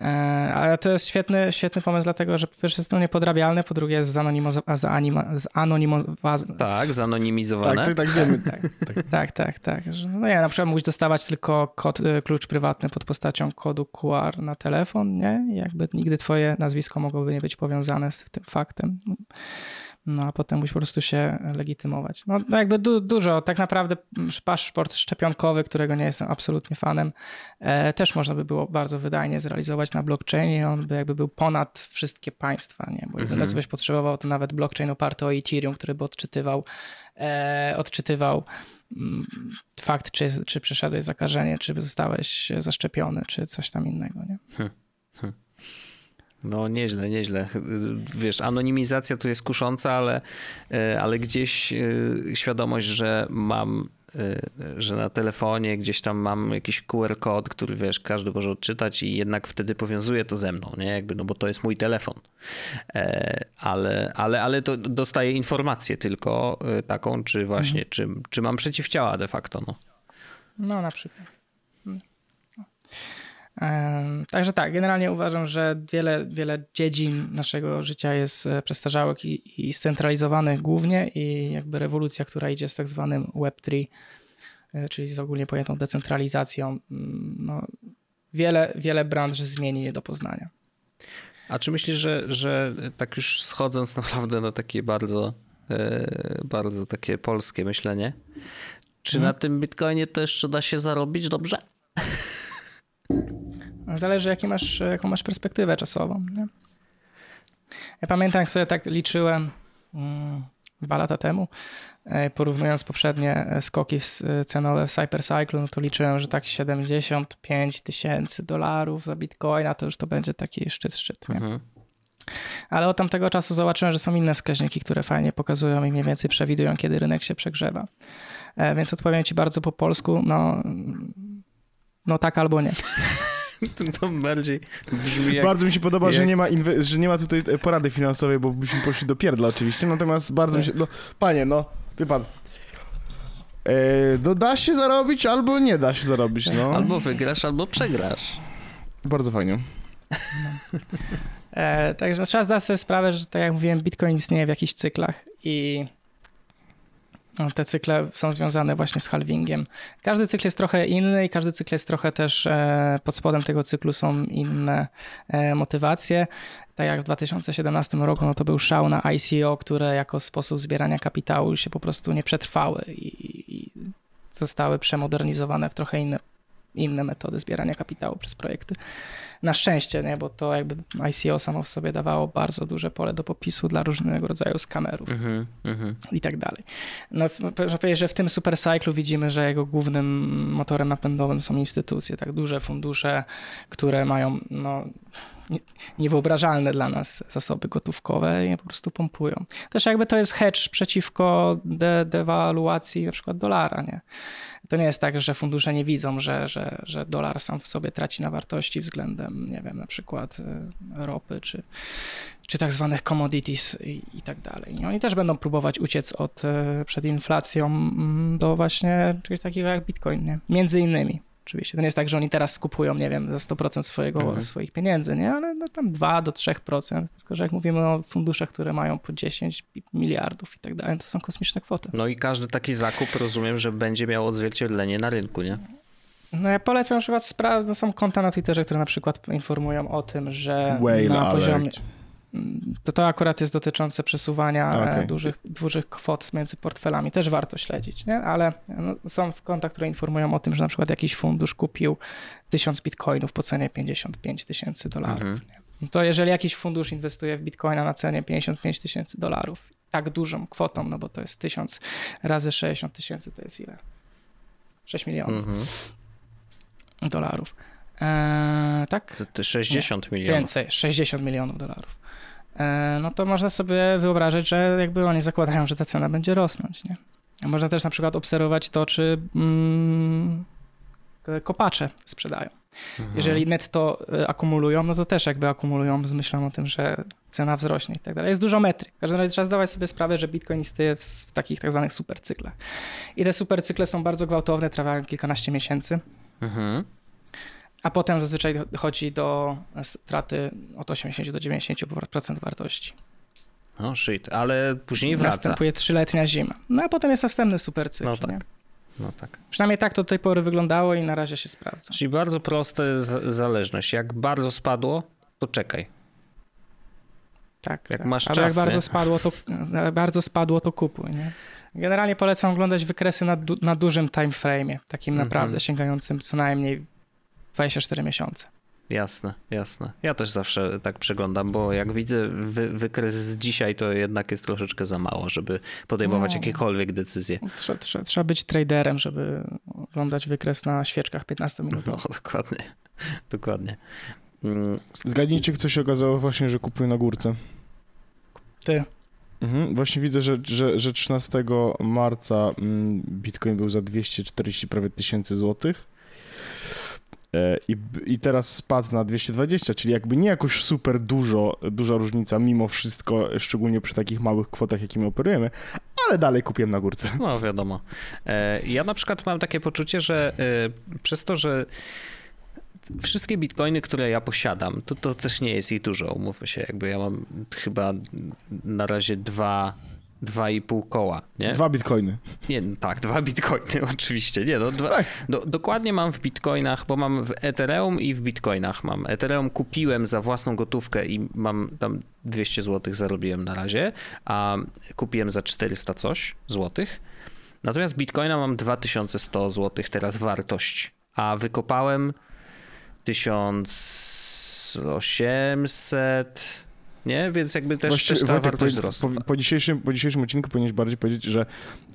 E, Ale to jest świetny, świetny pomysł, dlatego że po pierwsze jest to niepodrabialne, po drugie jest zanonimozowane. Zanonimowa- Tak, zanonimizowane. Tak, tak, tak wiemy. tak, tak, tak. Że, No nie, na przykład mógłbyś dostawać tylko kod, y, klucz prywatny pod postacią kodu QR na telefon, nie? I jakby nigdy twoje nazwisko mogłoby nie być powiązane z tym faktem. No a potem musisz po prostu się legitymować. No, no jakby du, dużo, tak naprawdę paszport szczepionkowy, którego nie jestem absolutnie fanem, e, też można by było bardzo wydajnie zrealizować na blockchainie. On by jakby był ponad wszystkie państwa, nie? Bo jedyne co byś potrzebował to nawet blockchain oparty o Ethereum, który by odczytywał, e, odczytywał mm, fakt, czy, czy przeszedłeś zakażenie, czy zostałeś zaszczepiony, czy coś tam innego, nie? No nieźle, nieźle. Wiesz, anonimizacja tu jest kusząca, ale, e, ale gdzieś e, świadomość, że mam, e, że na telefonie gdzieś tam mam jakiś QR kod, który wiesz, każdy może odczytać i jednak wtedy powiązuje to ze mną, nie? Jakby, no bo to jest mój telefon. Ale, ale, ale to dostaję informację tylko taką, czy właśnie, czy, czy mam przeciwciała de facto, no. No, na przykład. Także tak, generalnie uważam, że wiele, wiele dziedzin naszego życia jest e, przestarzałych i, i scentralizowanych głównie i jakby rewolucja, która idzie z tak zwanym Web3, e, czyli z ogólnie pojętą decentralizacją, mm, no, wiele, wiele branż zmieni nie do poznania. A czy myślisz, że, że tak już schodząc naprawdę na takie bardzo, e, bardzo takie polskie myślenie, czy na tym bitcoinie jeszcze da się zarobić dobrze? Zależy, jaki masz, jaką masz perspektywę czasową. Nie? Ja pamiętam, jak sobie tak liczyłem mm, dwa lata temu, e, porównując poprzednie e, skoki e, cenowe w Cybercycle, no to liczyłem, że tak 75 tysięcy dolarów za bitcoina to już to będzie taki szczyt, szczyt. Nie? Mhm. Ale od tamtego czasu zobaczyłem, że są inne wskaźniki, które fajnie pokazują i mniej więcej przewidują, kiedy rynek się przegrzewa. Więc odpowiem ci bardzo po polsku, no, no tak albo nie. To, to bardziej brzmi jak... Bardzo mi się podoba, że, jak- nie ma inwe- że nie ma tutaj e, porady finansowej, bo byśmy poszli do pierdla oczywiście, natomiast bardzo mi się... No, panie, no, wie pan... E, no da się zarobić, albo nie da się zarobić, no. Albo wygrasz, albo przegrasz. Bardzo fajnie. E, także trzeba zdać sobie sprawę, że tak jak mówiłem, Bitcoin istnieje w jakichś cyklach i No, te cykle są związane właśnie z halvingiem. Każdy cykl jest trochę inny i każdy cykl jest trochę też e, pod spodem tego cyklu są inne e, motywacje. Tak jak w 2017 roku, no to był szał na ICO, które jako sposób zbierania kapitału się po prostu nie przetrwały i, i zostały przemodernizowane w trochę inne, inne metody zbierania kapitału przez projekty na szczęście, nie? bo to jakby ICO samo w sobie dawało bardzo duże pole do popisu dla różnego rodzaju skamerów mm -hmm. i tak dalej. No, można powiedzieć, że w tym supercyklu widzimy, że jego głównym motorem napędowym są instytucje, tak duże fundusze, które mają no, niewyobrażalne dla nas zasoby gotówkowe i po prostu pompują. Też jakby to jest hedge przeciwko de dewaluacji na przykład dolara, nie? To nie jest tak, że fundusze nie widzą, że, że, że dolar sam w sobie traci na wartości względem, nie wiem, na przykład y, ropy czy, czy tak zwanych commodities i, i tak dalej. I oni też będą próbować uciec od, y, przed inflacją mm, do właśnie czegoś takiego jak bitcoin, nie? Między innymi. Oczywiście to nie jest tak, że oni teraz skupują, nie wiem, za 100% swojego, mhm. swoich pieniędzy, nie? ale no tam 2 do 3%. Tylko, że jak mówimy o funduszach, które mają po 10 miliardów i tak dalej, to są kosmiczne kwoty. No i każdy taki zakup rozumiem, że będzie miał odzwierciedlenie na rynku, nie? No ja polecam na przykład sprawdzać, no są konta na Twitterze, które na przykład informują o tym, że Whale na poziomie... Alert to to akurat jest dotyczące przesuwania e, okay. dużych, dużych kwot między portfelami. Też warto śledzić, nie? ale no, są konta, które informują o tym, że na przykład jakiś fundusz kupił 1000 bitcoinów po cenie 55 tysięcy dolarów. Mhm. To jeżeli jakiś fundusz inwestuje w bitcoina na cenie 55 tysięcy dolarów, tak dużą kwotą, no bo to jest 1000 razy 60 tysięcy, to jest ile? 6 milionów mhm. dolarów. Eee, tak? To 60 Nie, milionów. Więcej, 60 milionów dolarów. E, no to można sobie wyobrazić, że jakby oni zakładają, że ta cena będzie rosnąć, nie? Można też na przykład obserwować to, czy mm, kopacze sprzedają. Mhm. Jeżeli netto e, akumulują, no to też jakby akumulują z myślą o tym, że cena wzrośnie i tak dalej. Jest dużo metryk. W każdym razie trzeba zdawać sobie sprawę, że Bitcoin istnieje w, w takich tak zwanych supercyklach. I te supercykle są bardzo gwałtowne, trwają kilkanaście miesięcy. Mhm a potem zazwyczaj dochodzi do straty od 80 do 90% wartości. No shit, ale później wraca. Następuje trzyletnia zima. No a potem jest następny super cykl. No tak. Nie? No tak. Przynajmniej tak to do tej pory wyglądało i na razie się sprawdza. Czyli bardzo prosta jest zależność. Jak bardzo spadło, to czekaj. Tak. Jak tak. masz czas, jak bardzo spadło, to bardzo spadło, to kupuj. Nie? Generalnie polecam oglądać wykresy na, du na dużym time frame, takim mm -hmm. naprawdę sięgającym co najmniej 24 miesiące. Jasne, jasne. Ja też zawsze tak przeglądam, bo jak widzę wy, wykres z dzisiaj, to jednak jest troszeczkę za mało, żeby podejmować no, jakiekolwiek decyzje. Trzeba, trzeba, trzeba, być traderem, żeby oglądać wykres na świeczkach 15 minut. No, dokładnie. Dokładnie. Mm. Zgadnijcie, kto się okazało właśnie, że kupuje na górce. Ty. Mhm, właśnie widzę, że, że, że 13 marca mm, Bitcoin był za 240 prawie tysięcy złotych I, I teraz spadł na 220, czyli jakby nie jakoś super dużo, duża różnica mimo wszystko, szczególnie przy takich małych kwotach, jakimi operujemy, ale dalej kupiłem na górce. No wiadomo. E, ja na przykład mam takie poczucie, że e, przez to, że wszystkie bitcoiny, które ja posiadam, to, to też nie jest ich dużo, umówmy się, jakby ja mam chyba na razie dwa 2,5 koła, nie? Dwa bitcoiny. Nie, no tak, dwa bitcoiny oczywiście. Nie, no, dwa, do, dokładnie mam w bitcoinach, bo mam w Ethereum i w bitcoinach mam. Ethereum kupiłem za własną gotówkę i mam tam 200 zł zarobiłem na razie, a kupiłem za 400 coś złotych. Natomiast bitcoina mam 2100 zł teraz wartość, a wykopałem 1800 nie? Więc jakby też, Właściwie, też ta Wojtek, wartość po, po, po, dzisiejszym, po dzisiejszym odcinku powinieneś bardziej powiedzieć, że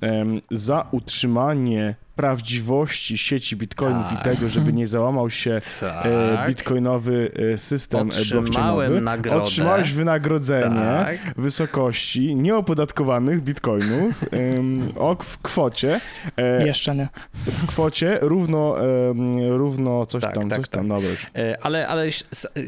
um, za utrzymanie prawdziwości sieci bitcoinów tak. i tego, żeby nie załamał się e, tak. bitcoinowy e, system blockchainowy. Nagrodę. Otrzymałeś wynagrodzenie tak. wysokości nieopodatkowanych bitcoinów o, w kwocie. E, Jeszcze nie. W kwocie równo, równo coś tak, tam, tak, coś tam. Dobra. Ale, ale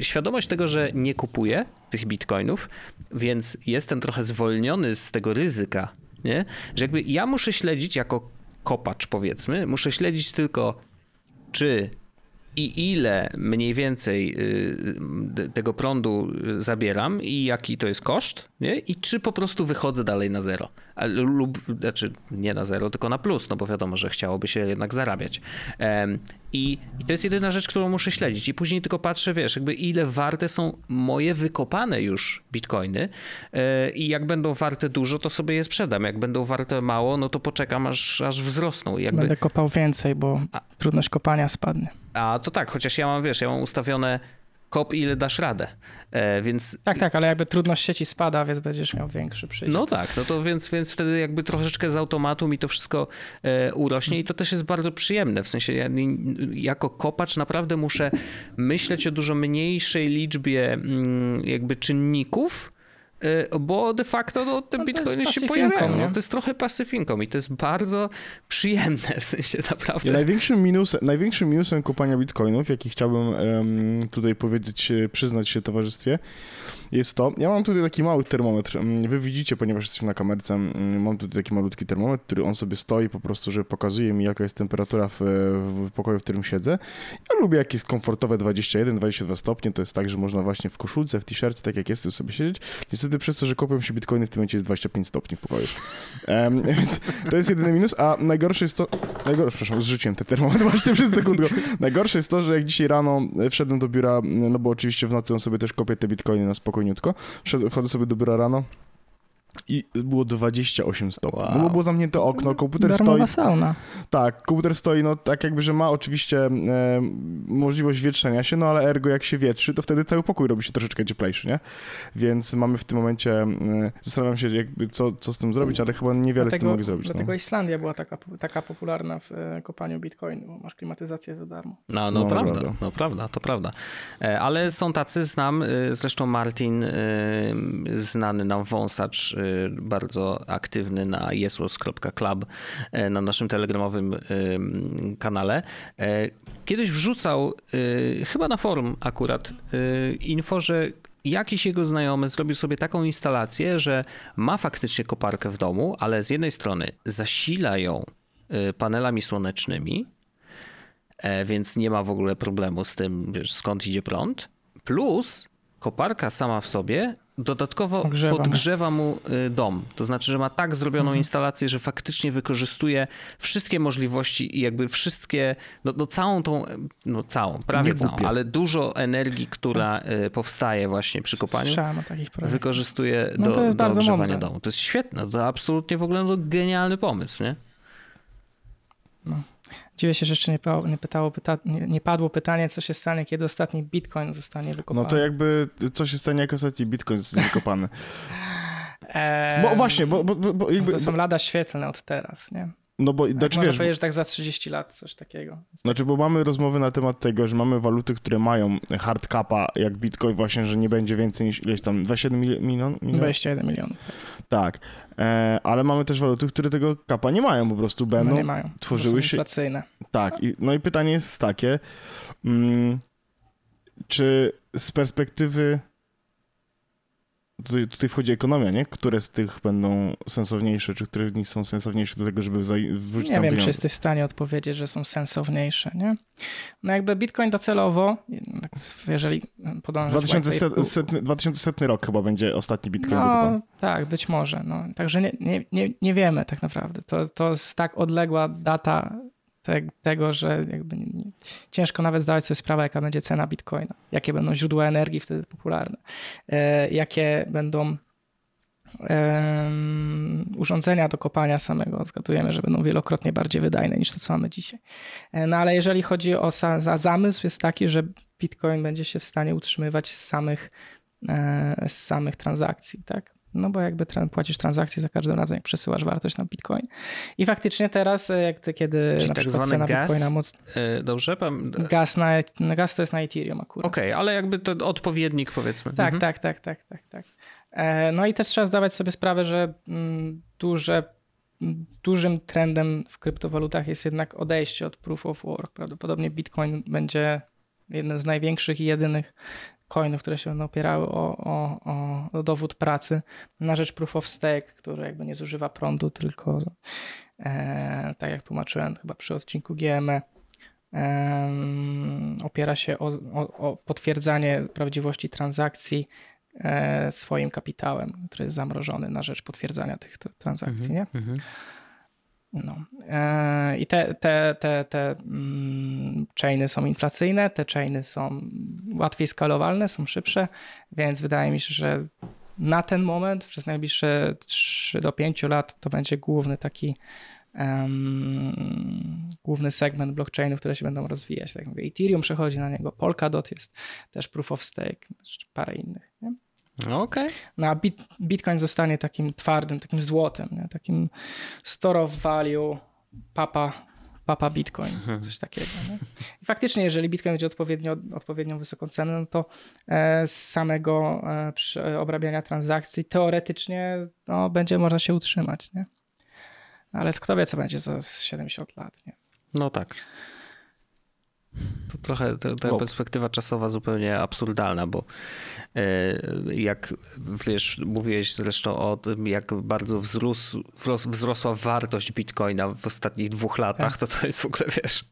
świadomość tego, że nie kupuję tych bitcoinów, więc jestem trochę zwolniony z tego ryzyka, nie? że jakby ja muszę śledzić jako kopacz powiedzmy, muszę śledzić tylko, czy i ile mniej więcej y, tego prądu zabieram i jaki to jest koszt, nie? i czy po prostu wychodzę dalej na zero. Lub, znaczy nie na zero, tylko na plus, no bo wiadomo, że chciałoby się jednak zarabiać. I, I to jest jedyna rzecz, którą muszę śledzić. I później tylko patrzę, wiesz, jakby ile warte są moje wykopane już bitcoiny e, i jak będą warte dużo, to sobie je sprzedam. Jak będą warte mało, no to poczekam, aż, aż wzrosną. Jakby... Będę kopał więcej, bo A... trudność kopania spadnie. A to tak, chociaż ja mam, wiesz, ja mam ustawione kop ile dasz radę. E, więc... Tak, tak, ale jakby trudność sieci spada, więc będziesz miał większy przycisk. No tak, no to więc, więc wtedy jakby troszeczkę z automatu mi to wszystko e, urośnie i to też jest bardzo przyjemne. W sensie ja jako kopacz naprawdę muszę myśleć o dużo mniejszej liczbie mm, jakby czynników, bo de facto no, te no, bitcoiny się pojawiają. No, to jest trochę pasyfinką i to jest bardzo przyjemne, w sensie naprawdę. I największym, minusem, największym minusem kopania bitcoinów, jaki chciałbym um, tutaj powiedzieć, przyznać się towarzystwie, jest to, ja mam tutaj taki mały termometr, mm, wy widzicie, ponieważ jesteśmy na kamerce, mm, mam tutaj taki malutki termometr, który on sobie stoi po prostu, że pokazuje mi jaka jest temperatura w, w pokoju, w którym siedzę. Ja lubię jakieś komfortowe 21-22 stopnie, to jest tak, że można właśnie w koszulce, w t-shircie, tak jak jest, sobie siedzieć. Niestety przez to, że kopią się bitcoiny w tym momencie jest 25 stopni w pokoju. Um, więc to jest jedyny minus, a najgorsze jest to, najgorsze, przepraszam, zrzuciłem ten termometr właśnie przez sekundkę. Najgorsze jest to, że jak dzisiaj rano wszedłem do biura, no bo oczywiście w nocy on sobie też kopie te bitcoiny na spokojnie spokojniutko. Wchodzę sobie do biura rano, i było 28 stopni. Wow. No bo było zamknięte okno, komputer Darmowa stoi. sauna. Tak, komputer stoi, no tak jakby, że ma oczywiście e, możliwość wietrzenia się, no ale ergo jak się wietrzy, to wtedy cały pokój robi się troszeczkę cieplejszy, nie? Więc mamy w tym momencie, e, zastanawiam się jakby co, co z tym zrobić, ale chyba niewiele dlatego, z tym mogę zrobić. Dlatego no. Islandia była taka, taka popularna w e, kopaniu bitcoinu, bo masz klimatyzację za darmo. No, no, no prawda, prawda, no prawda, to prawda. E, ale są tacy, znam, e, zresztą Martin, znany nam wąsacz, bardzo aktywny na jeslos.club e, na naszym telegramowym kanale. E, kiedyś wrzucał, e, chyba na forum akurat, info, że jakiś jego znajomy zrobił sobie taką instalację, że ma faktycznie koparkę w domu, ale z jednej strony zasila ją panelami słonecznymi, więc nie ma w ogóle problemu z tym, skąd idzie prąd. Plus koparka sama w sobie dodatkowo Ogrzewa podgrzewa mu y, dom. To znaczy, że ma tak zrobioną mhm. instalację, że faktycznie wykorzystuje wszystkie możliwości i jakby wszystkie, no, no całą tą, no całą, prawie całą, ale dużo energii, która tak. powstaje właśnie przy kopaniu, wykorzystuje no, do, do ogrzewania mądre. domu. To jest świetne, to absolutnie w ogóle no, genialny pomysł, nie? No. Dziwię się, że jeszcze nie, nie, pytało, pyta, nie, nie, padło pytanie, co się stanie, kiedy ostatni bitcoin zostanie wykopany. No to jakby, co się stanie, jak ostatni bitcoin zostanie wykopany. bo właśnie, bo, bo, bo jakby, to są lada świetlne od teraz, nie? No bo, znaczy, Można wiesz, powiedzieć, że tak za 30 lat coś takiego. Znaczy, bo mamy rozmowy na temat tego, że mamy waluty, które mają hard capa, jak Bitcoin właśnie, że nie będzie więcej niż ileś tam, 27 milion, milion? 21 milionów. Tak, tak. E, ale mamy też waluty, które tego kapa nie mają, po prostu będą, no nie mają. tworzyły się... inflacyjne. Tak, i, no i pytanie jest takie, mm, czy z perspektywy tutaj, tutaj wchodzi ekonomia, nie? Które z tych będą sensowniejsze, czy które nie są sensowniejsze do tego, żeby wrzucić Nie wiem, pieniądze. czy jesteś w stanie odpowiedzieć, że są sensowniejsze, nie? No jakby Bitcoin docelowo, jeżeli podążasz... 2100, 2100 rok chyba będzie ostatni Bitcoin. No tak, być może. No. Także nie, nie, nie, nie wiemy tak naprawdę. To, to jest tak odległa data te, tego, że jakby nie, nie, ciężko nawet zdawać sobie sprawę, jaka będzie cena bitcoina, jakie będą źródła energii wtedy popularne, e, jakie będą e, urządzenia do kopania samego. Zgadujemy, że będą wielokrotnie bardziej wydajne niż to, co mamy dzisiaj. E, no ale jeżeli chodzi o za zamysł, jest taki, że bitcoin będzie się w stanie utrzymywać z samych, e, z samych transakcji, tak? No bo jakby płacisz transakcje za każdym razem, jak przesyłasz wartość na Bitcoin. I faktycznie teraz, e, jak ty, kiedy Czyli na tak przykład cena gaz, Bitcoina mocno... Yy, dobrze? Pan... Gaz, na, gaz to jest na Ethereum akurat. Okej, okay, ale jakby to odpowiednik powiedzmy. Tak, mhm. tak, tak, tak, tak, tak. E, no i też trzeba zdawać sobie sprawę, że mm, duże dużym trendem w kryptowalutach jest jednak odejście od proof of work. Prawdopodobnie Bitcoin będzie jednym z największych i jedynych coinów, które się będą opierały o, o, o, dowód pracy na rzecz proof of stake, który jakby nie zużywa prądu, tylko e, tak jak tłumaczyłem chyba przy odcinku GME, opiera się o, o, o potwierdzanie prawdziwości transakcji e, swoim kapitałem, który jest zamrożony na rzecz potwierdzania tych transakcji. Mhm, nie? Mhm. No. E, I te, te, te, te mm, chainy są inflacyjne, te chainy są łatwiej skalowalne, są szybsze, więc wydaje mi się, że na ten moment, przez najbliższe 3 do 5 lat, to będzie główny taki um, główny segment blockchainów, które się będą rozwijać. Tak jak mówię, Ethereum przechodzi na niego, Polkadot jest też proof of stake, parę innych. Nie? No. Okay. No a bit, Bitcoin zostanie takim twardym, takim złotem, nie? takim store of value, papa, papa Bitcoin, mhm. coś takiego. Nie? I faktycznie, jeżeli Bitcoin będzie odpowiednio, odpowiednią wysoką cenę, no to e, z samego e, obrabiania transakcji teoretycznie no, będzie można się utrzymać. Nie? Ale kto wie, co będzie za 70 lat. Nie? No tak. To trochę ta, ta perspektywa czasowa zupełnie absurdalna, bo e, jak wiesz, mówiłeś zresztą o tym, jak bardzo wzrósł, wzrosła wartość bitcoina w ostatnich dwóch latach, tak. to to jest w ogóle, wiesz,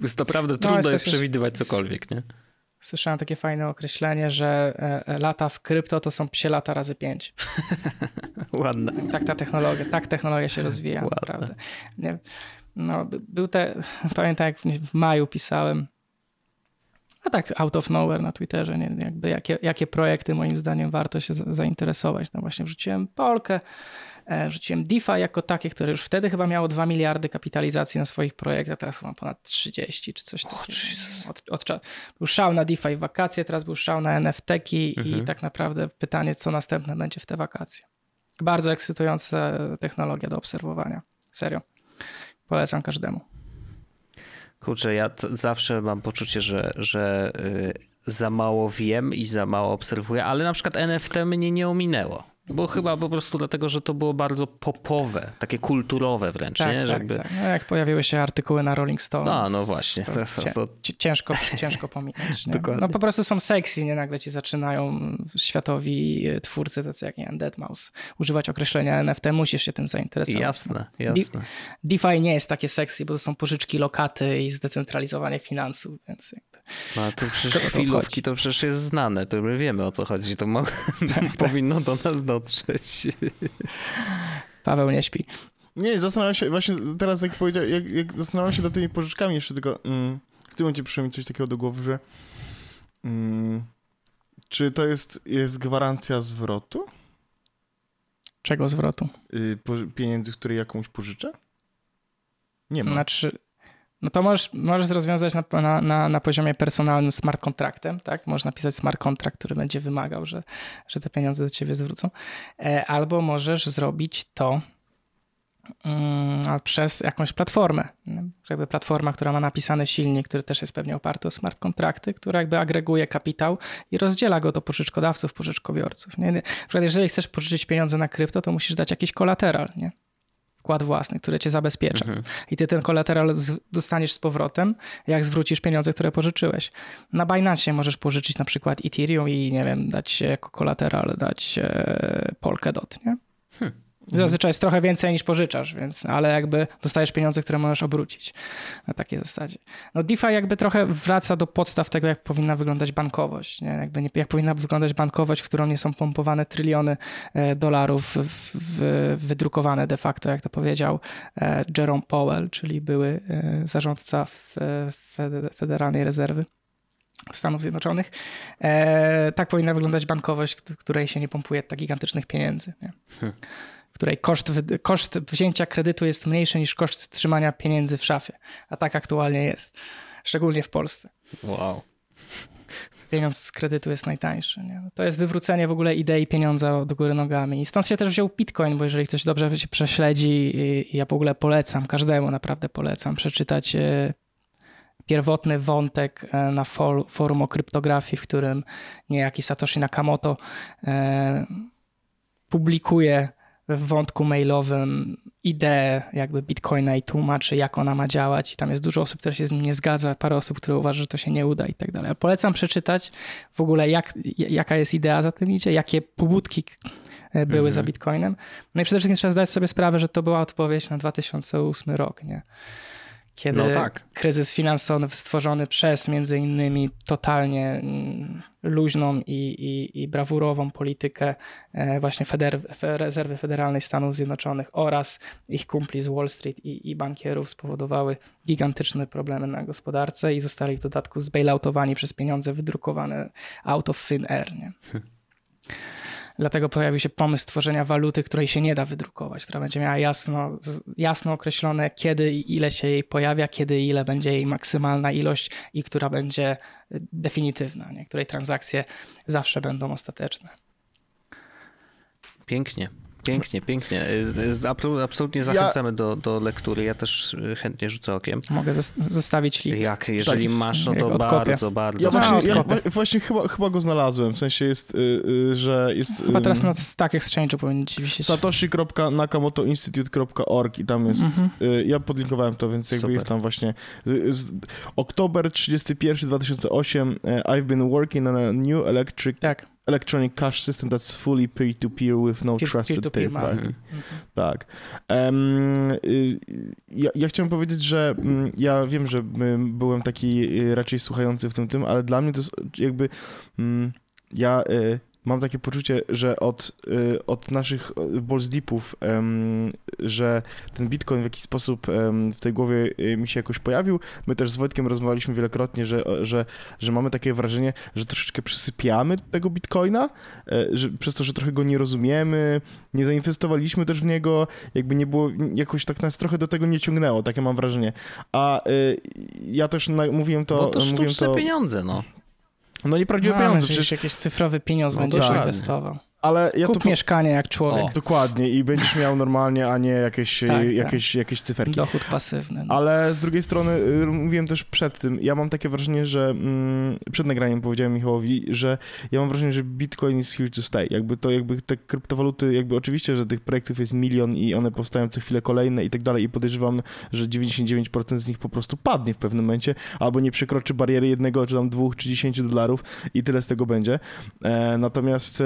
jest naprawdę no, trudno jest, jest przewidywać cokolwiek, nie? Słyszałem takie fajne określenie, że e, e, lata w krypto to są psie lata razy pięć. Ładne. Tak ta technologia, tak technologia się rozwija, Ładne. naprawdę. Nie, no, był te, pamiętam jak w maju pisałem, a tak out of nowhere na Twitterze, nie, jakby jakie, jakie projekty moim zdaniem warto się zainteresować. No właśnie wrzuciłem Polkę, e, wrzuciłem DeFi jako takie, które już wtedy chyba miało 2 miliardy kapitalizacji na swoich projektach, teraz mam ponad 30 czy coś takiego. Od, od, był szał na DeFi wakacje, teraz był szał na NFT-ki mhm. i tak naprawdę pytanie, co następne będzie w te wakacje. Bardzo ekscytująca technologia do obserwowania. Serio. Polecam każdemu. Kurczę, ja zawsze mam poczucie, że, że y, za mało wiem i za mało obserwuję, ale na przykład NFT mnie nie ominęło. Bo chyba po prostu dlatego, że to było bardzo popowe, takie kulturowe wręcz, tak, nie? Tak, Jakby... tak. No jak pojawiły się artykuły na Rolling Stone. No, no właśnie. To, to, to... Ciężko, ciężko pominąć. No po prostu są sexy, nie? Nagle ci zaczynają światowi twórcy, tacy jak nie, Deadmau5, używać określenia NFT, musisz się tym zainteresować. Jasne, jasne. DeFi nie jest takie sexy, bo to są pożyczki, lokaty i zdecentralizowanie finansów, więc no a to przecież to chwilówki to przecież jest znane, to my wiemy o co chodzi, to mo- tak, powinno do nas dotrzeć. Paweł nie śpi. Nie, zastanawiam się, właśnie teraz jak powiedział, jak, jak zastanawiam się nad tymi pożyczkami jeszcze tylko, mm, w tym momencie przyszło mi coś takiego do głowy, że mm, czy to jest, jest gwarancja zwrotu? Czego zwrotu? Y, pieniędzy, które jakąś pożyczę? Nie ma. Znaczy, no to możesz, możesz rozwiązać na, na, na, na, poziomie personalnym smart kontraktem, tak? Można napisać smart kontrakt, który będzie wymagał, że, że te pieniądze do ciebie zwrócą. E, albo możesz zrobić to mm, przez jakąś platformę. Jakby platforma, która ma napisany silnik, który też jest pewnie oparty o smart kontrakty, która jakby agreguje kapitał i rozdziela go do pożyczkodawców, pożyczkobiorców. Nie? Na przykład jeżeli chcesz pożyczyć pieniądze na krypto, to musisz dać jakiś kolateral, nie? Wkład własny, który cię zabezpiecza. Mhm. I ty ten kolateral dostaniesz z powrotem, jak zwrócisz pieniądze, które pożyczyłeś. Na Binance możesz pożyczyć na przykład Ethereum i nie wiem, dać jako kolateral, dać e, Polkadot, nie? Hmm. Zazwyczaj jest trochę więcej niż pożyczasz, więc, ale jakby dostajesz pieniądze, które możesz obrócić na takiej zasadzie. No DeFi jakby trochę wraca do podstaw tego, jak powinna wyglądać bankowość. Nie? Jakby nie, jak powinna wyglądać bankowość, w którą nie są pompowane tryliony e, dolarów w, w, wydrukowane de facto, jak to powiedział e, Jerome Powell, czyli były e, zarządca w, Federalnej Rezerwy. Stanów Zjednoczonych. Tak powinna wyglądać bankowość, której się nie pompuje tak gigantycznych pieniędzy. Nie? Której koszt, koszt wzięcia kredytu jest mniejszy niż koszt trzymania pieniędzy w szafie. A tak aktualnie jest, szczególnie w Polsce. Wow. Pieniądz z kredytu jest najtańszy. Nie? To jest wywrócenie w ogóle idei pieniądza do góry nogami. I stąd się też wziął Bitcoin, bo jeżeli ktoś dobrze się prześledzi, ja w ogóle polecam, każdemu naprawdę polecam przeczytać e, pierwotny wątek e, na forum o kryptografii, w którym niejaki Satoshi Nakamoto e, publikuje w wątku mailowym ideę jakby Bitcoina i tłumaczy, jak ona ma działać. I tam jest dużo osób, które się z nim nie zgadza, parę osób, które uważa, że to się nie uda i tak dalej. Polecam przeczytać w ogóle, jak, jaka jest idea za tym idzie, jakie pobudki e, były mhm. za Bitcoinem. No i przede wszystkim trzeba zdać sobie sprawę, że to była odpowiedź na 2008 rok, nie? Kiedy No tak. kryzys finansowy stworzony przez między innymi totalnie mm, luźną i, i, i brawurową politykę e, właśnie Feder Rezerwy Federalnej Stanów Zjednoczonych oraz ich kumpli z Wall Street i, i bankierów spowodowały gigantyczne problemy na gospodarce i zostali w dodatku zbailoutowani przez pieniądze wydrukowane out of thin air. Nie? Dlatego pojawił się pomysł stworzenia waluty, której się nie da wydrukować, która będzie miała jasno, jasno określone, kiedy i ile się jej pojawia, kiedy i ile będzie jej maksymalna ilość i która będzie definitywna, nie? której transakcje zawsze będą ostateczne. Pięknie. Pięknie, pięknie. Absolutnie zachęcamy ja... do, do lektury. Ja też chętnie rzucę okiem. Mogę zostawić link. Jak, jeżeli tak, masz, no to bardzo, bardzo. Ja właśnie, ja właśnie chyba, chyba go znalazłem. W sensie jest, yy, że jest... Chyba teraz na Stack Exchange powinien ci wisieć. satoshi.nakamotoinstitute.org i tam jest... Mhm. Yy, ja podlinkowałem to, więc jakby Super. jest tam właśnie... Z, oktober 31 2008 I've been working on a new electric... Tak electronic cash system that's fully peer-to-peer with no peer, trusted peer third party. Mm -hmm. Tak. Um, ja, ja, chciałem powiedzieć, że um, ja wiem, że byłem taki y, raczej słuchający w tym tym, ale dla mnie to jest jakby um, ja y, mam takie poczucie, że od, y, od naszych balls deepów, że ten bitcoin w jakiś sposób w tej głowie y, mi się jakoś pojawił. My też z Wojtkiem rozmawialiśmy wielokrotnie, że, że, że mamy takie wrażenie, że troszeczkę przysypiamy tego bitcoina, e, że przez to, że trochę go nie rozumiemy, nie zainwestowaliśmy też w niego, jakby nie było, jakoś tak nas trochę do tego nie ciągnęło, takie mam wrażenie. A y, ja też mówiłem to... Bo to mówiłem to pieniądze, no. No nieprawdziwe no, pieniądze. Przecież jakiś cyfrowy pieniądz no, będziesz tak. inwestował. Ale ja Kup to... mieszkanie jak człowiek. O. Dokładnie i będziesz miał normalnie, a nie jakieś, tak, tak. jakieś, tak. jakieś cyferki. Dochód pasywny. No. Ale z drugiej strony, y, mówiłem też przed tym, ja mam takie wrażenie, że mm, przed nagraniem powiedziałem Michałowi, że ja mam wrażenie, że Bitcoin is here to stay. Jakby to, jakby te kryptowaluty, jakby oczywiście, że tych projektów jest milion i one powstają co chwilę kolejne i tak dalej i podejrzewam, że 99% z nich po prostu padnie w pewnym momencie, albo nie przekroczy bariery jednego, czy tam dwóch, czy dziesięciu dolarów i tyle z tego będzie. E, natomiast e,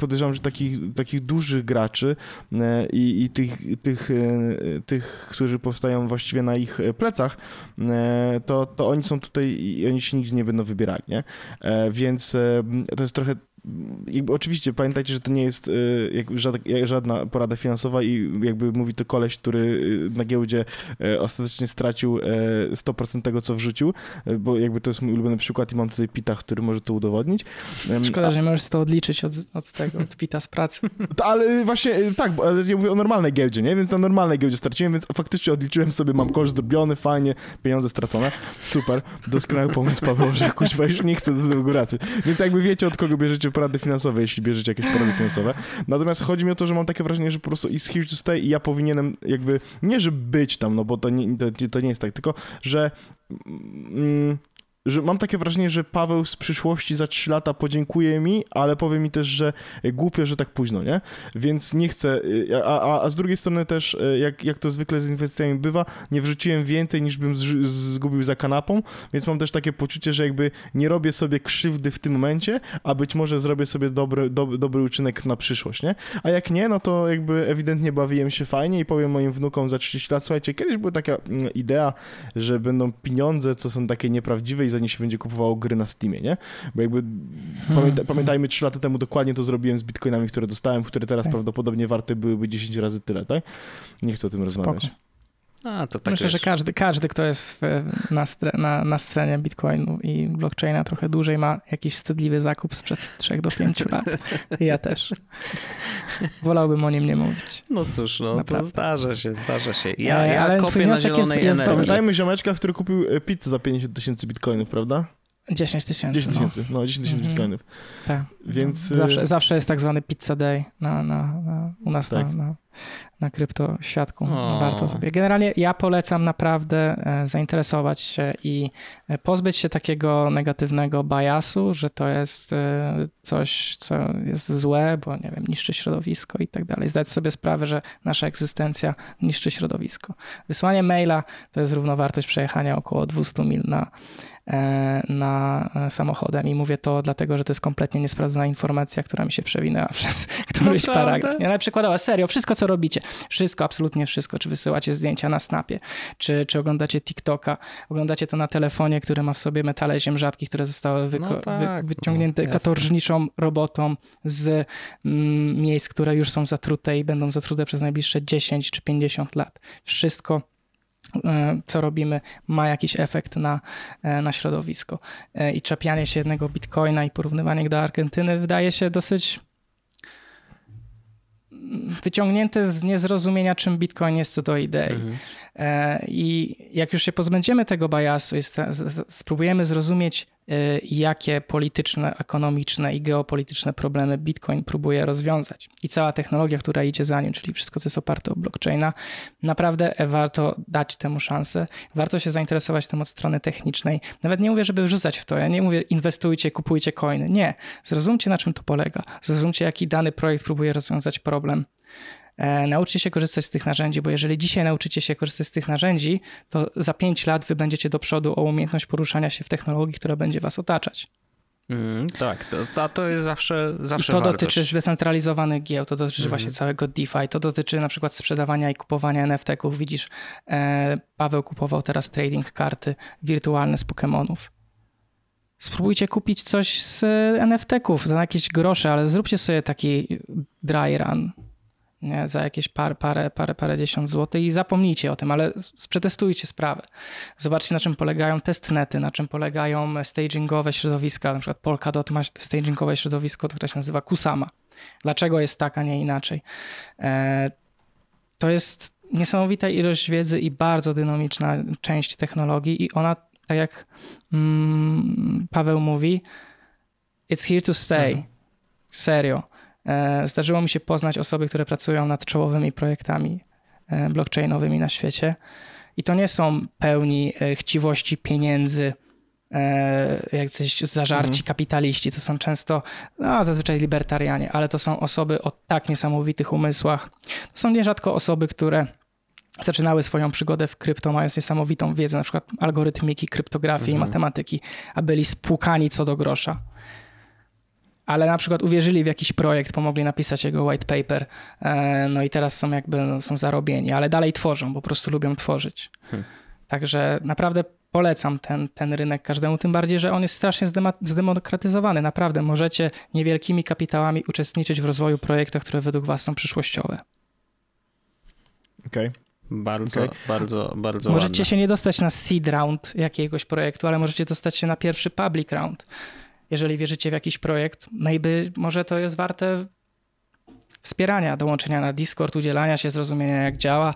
podejrzewam, że takich takich dużych graczy e, i, i tych, tych, e, tych, którzy powstają właściwie na ich plecach, e, to, to oni są tutaj i oni się nigdzie nie będą wybierali, nie? Więc to jest trochę jakby oczywiście pamiętajcie, że to nie jest y, żadna porada finansowa i jakby mówi to koleś, który y, na giełdzie y, ostatecznie stracił 100% tego, co wrzucił, bo jakby to jest mój ulubiony przykład i mam tutaj Pita, który może to udowodnić. Szkoda, A... że możesz to odliczyć od, od tego, od Pita z pracy. To, ale właśnie tak, bo ja mówię o normalnej giełdzie, nie? Więc na normalnej giełdzie straciłem, więc faktycznie odliczyłem sobie, mam koszt zrobiony, fajnie, pieniądze stracone, super, doskonały pomysł Paweł, że kuźwa już nie chcę do tego góracy. Więc jakby wiecie, od kogo bierzecie porady finansowe, jeśli bierzecie jakieś porady finansowe. Natomiast chodzi mi o to, że mam takie wrażenie, że po prostu is here to stay i ja powinienem jakby, nie że być tam, no bo to nie, to, to nie jest tak, tylko że mm, że mam takie wrażenie, że Paweł z przyszłości za 3 lata podziękuje mi, ale powie mi też, że głupio, że tak późno, nie? Więc nie chcę, y, a, a, a z drugiej strony też, y, jak, jak to zwykle z inwestycjami bywa, nie wrzuciłem więcej niż bym zgubił za kanapą, więc mam też takie poczucie, że jakby nie robię sobie krzywdy w tym momencie, a być może zrobię sobie dobry, do, dobry uczynek na przyszłość, nie? A jak nie, no to jakby ewidentnie bawiłem się fajnie i powiem moim wnukom za 30 lat, słuchajcie, kiedyś była taka mm, idea, że będą pieniądze, co są takie nieprawdziwe i za nie się będzie kupowało gry na Steamie, nie? Bo jakby hmm. pamięta, pamiętajmy, 3 lata temu dokładnie to zrobiłem z bitcoinami, które dostałem, które teraz tak. prawdopodobnie warte byłyby 10 razy tyle, tak? Nie chcę o tym Spoko. rozmawiać. A, to tak Myślę, wiesz. że każdy, każdy, kto jest w, na, na, na scenie Bitcoinu i blockchaina trochę dłużej ma jakiś wstydliwy zakup sprzed 3 do 5 lat. Ja też. Wolałbym o nim nie mówić. No cóż, no Naprawdę. to zdarza się, zdarza się. Ja, ja Ale kopię na zielonej jest, jest Pamiętajmy ziomeczka, który kupił e, pizzę za 50 tysięcy bitcoinów, prawda? 10 tysięcy. 10 tysięcy, no. no 10 tysięcy mhm. bitcoinów. Tak. Więc... Zawsze, zawsze jest tak zwany pizza day na, na, na u nas tak. na, na, na kryptoświadku. Warto sobie. Generalnie ja polecam naprawdę e, zainteresować się i e, pozbyć się takiego negatywnego biasu, że to jest e, coś, co jest złe, bo nie wiem, niszczy środowisko i tak dalej. Zdać sobie sprawę, że nasza egzystencja niszczy środowisko. Wysłanie maila to jest równowartość przejechania około 200 mil na na samochodem. I mówię to dlatego, że to jest kompletnie niesprawdzona informacja, która mi się przewinęła przez któryś paragraf. Nie, ale przykładowo, serio, wszystko co robicie, wszystko, absolutnie wszystko, czy wysyłacie zdjęcia na Snapie, czy, czy oglądacie TikToka, oglądacie to na telefonie, który ma w sobie metale ziem rzadkich, które zostały wyko- no tak, wy- wyciągnięte no, katorżniczą robotą z mm, miejsc, które już są zatrute i będą zatrute przez najbliższe 10 czy 50 lat. Wszystko e, co robimy, ma jakiś efekt na, e, na środowisko. E, I czepianie się jednego bitcoina i porównywanie do Argentyny wydaje się dosyć wyciągnięte z niezrozumienia, czym Bitcoin jest co do idei. Mhm. I jak już się pozbędziemy tego biasu i spróbujemy zrozumieć Y, jakie polityczne, ekonomiczne i geopolityczne problemy Bitcoin próbuje rozwiązać. I cała technologia, która idzie za nim, czyli wszystko, co jest oparte o blockchaina, naprawdę warto dać temu szansę. Warto się zainteresować tym od strony technicznej. Nawet nie mówię, żeby wrzucać w to. Ja nie mówię inwestujcie, kupujcie coiny. Nie. Zrozumcie, na czym to polega. Zrozumcie, jaki dany projekt próbuje rozwiązać problem. E, nauczcie się korzystać z tych narzędzi, bo jeżeli dzisiaj nauczycie się korzystać z tych narzędzi, to za 5 lat wy będziecie do przodu o umiejętność poruszania się w technologii, która będzie was otaczać. Mm, tak, to, to jest zawsze, zawsze I to wartość. dotyczy zdecentralizowanych gieł, to dotyczy mm. właśnie całego DeFi, to dotyczy na przykład sprzedawania i kupowania NFT-ków. Widzisz, e, Paweł kupował teraz trading karty wirtualne z Pokémonów. Spróbujcie kupić coś z NFT-ków za jakieś grosze, ale zróbcie sobie taki dry run nie, za jakieś par, parę, parę, parę dziesiąt złotych i zapomnijcie o tym, ale przetestujcie sprawę. Zobaczcie, na czym polegają testnety, na czym polegają stagingowe środowiska. Na przykład Polkadot ma stagingowe środowisko, które się nazywa Kusama. Dlaczego jest tak, a nie inaczej? E, to jest niesamowita ilość wiedzy i bardzo dynamiczna część technologii i ona, tak jak mm, Paweł mówi, it's here to stay. Mhm. Serio. E, zdarzyło mi się poznać osoby, które pracują nad czołowymi projektami e, blockchainowymi na świecie. I to nie są pełni e, chciwości pieniędzy, jacyś zażarci mhm. kapitaliści. To są często, no, zazwyczaj libertarianie, ale to są osoby o tak niesamowitych umysłach. To są nierzadko osoby, które zaczynały swoją przygodę w krypto, mając niesamowitą wiedzę, na przykład algorytmiki, kryptografii mhm. i matematyki, a byli spłukani co do grosza ale na przykład uwierzyli w jakiś projekt, pomogli napisać jego white paper, e, no i teraz są jakby no, są zarobieni, ale dalej tworzą, po prostu lubią tworzyć. Hmm. Także naprawdę polecam ten, ten rynek każdemu, tym bardziej, że on jest strasznie zdemokratyzowany. Naprawdę możecie niewielkimi kapitałami uczestniczyć w rozwoju projektów, które według was są przyszłościowe. Okej. Okay. Bardzo, okay. bardzo, bardzo Możecie ładne. się nie dostać na seed round jakiegoś projektu, ale możecie dostać się na pierwszy public round jeżeli wierzycie w jakiś projekt, maybe może to jest warte wspierania, dołączenia na Discord, udzielania się, zrozumienia jak działa,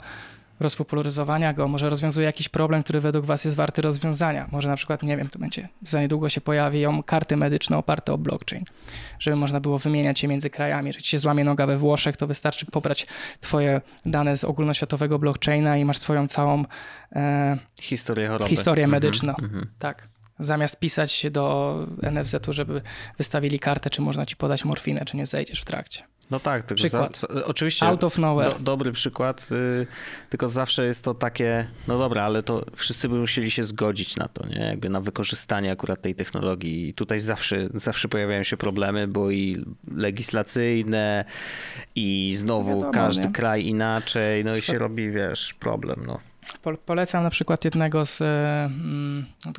rozpopularyzowania go, może rozwiązuje jakiś problem, który według was jest warty rozwiązania. Może na przykład, nie wiem, to będzie, za niedługo się pojawią karty medyczne oparte o blockchain, żeby można było wymieniać je między krajami. Jeżeli ci się złamie noga we Włoszech, to wystarczy pobrać twoje dane z ogólnoświatowego blockchaina i masz swoją całą e, historię, choroby. historię mhm, medyczną. Mm -hmm. Tak zamiast pisać do NFZ-u, żeby wystawili kartę, czy można ci podać morfinę, czy nie zejdziesz w trakcie. No tak, tylko przykład. Za, oczywiście Out of nowhere. Do, dobry przykład, yy, tylko zawsze jest to takie, no dobra, ale to wszyscy by musieli się zgodzić na to, nie? Jakby na wykorzystanie akurat tej technologii. I tutaj zawsze, zawsze pojawiają się problemy, bo i legislacyjne, i znowu Wiadomo, każdy nie? kraj inaczej, no i się robi, wiesz, problem, no. Polecam na przykład jednego z. Mm, no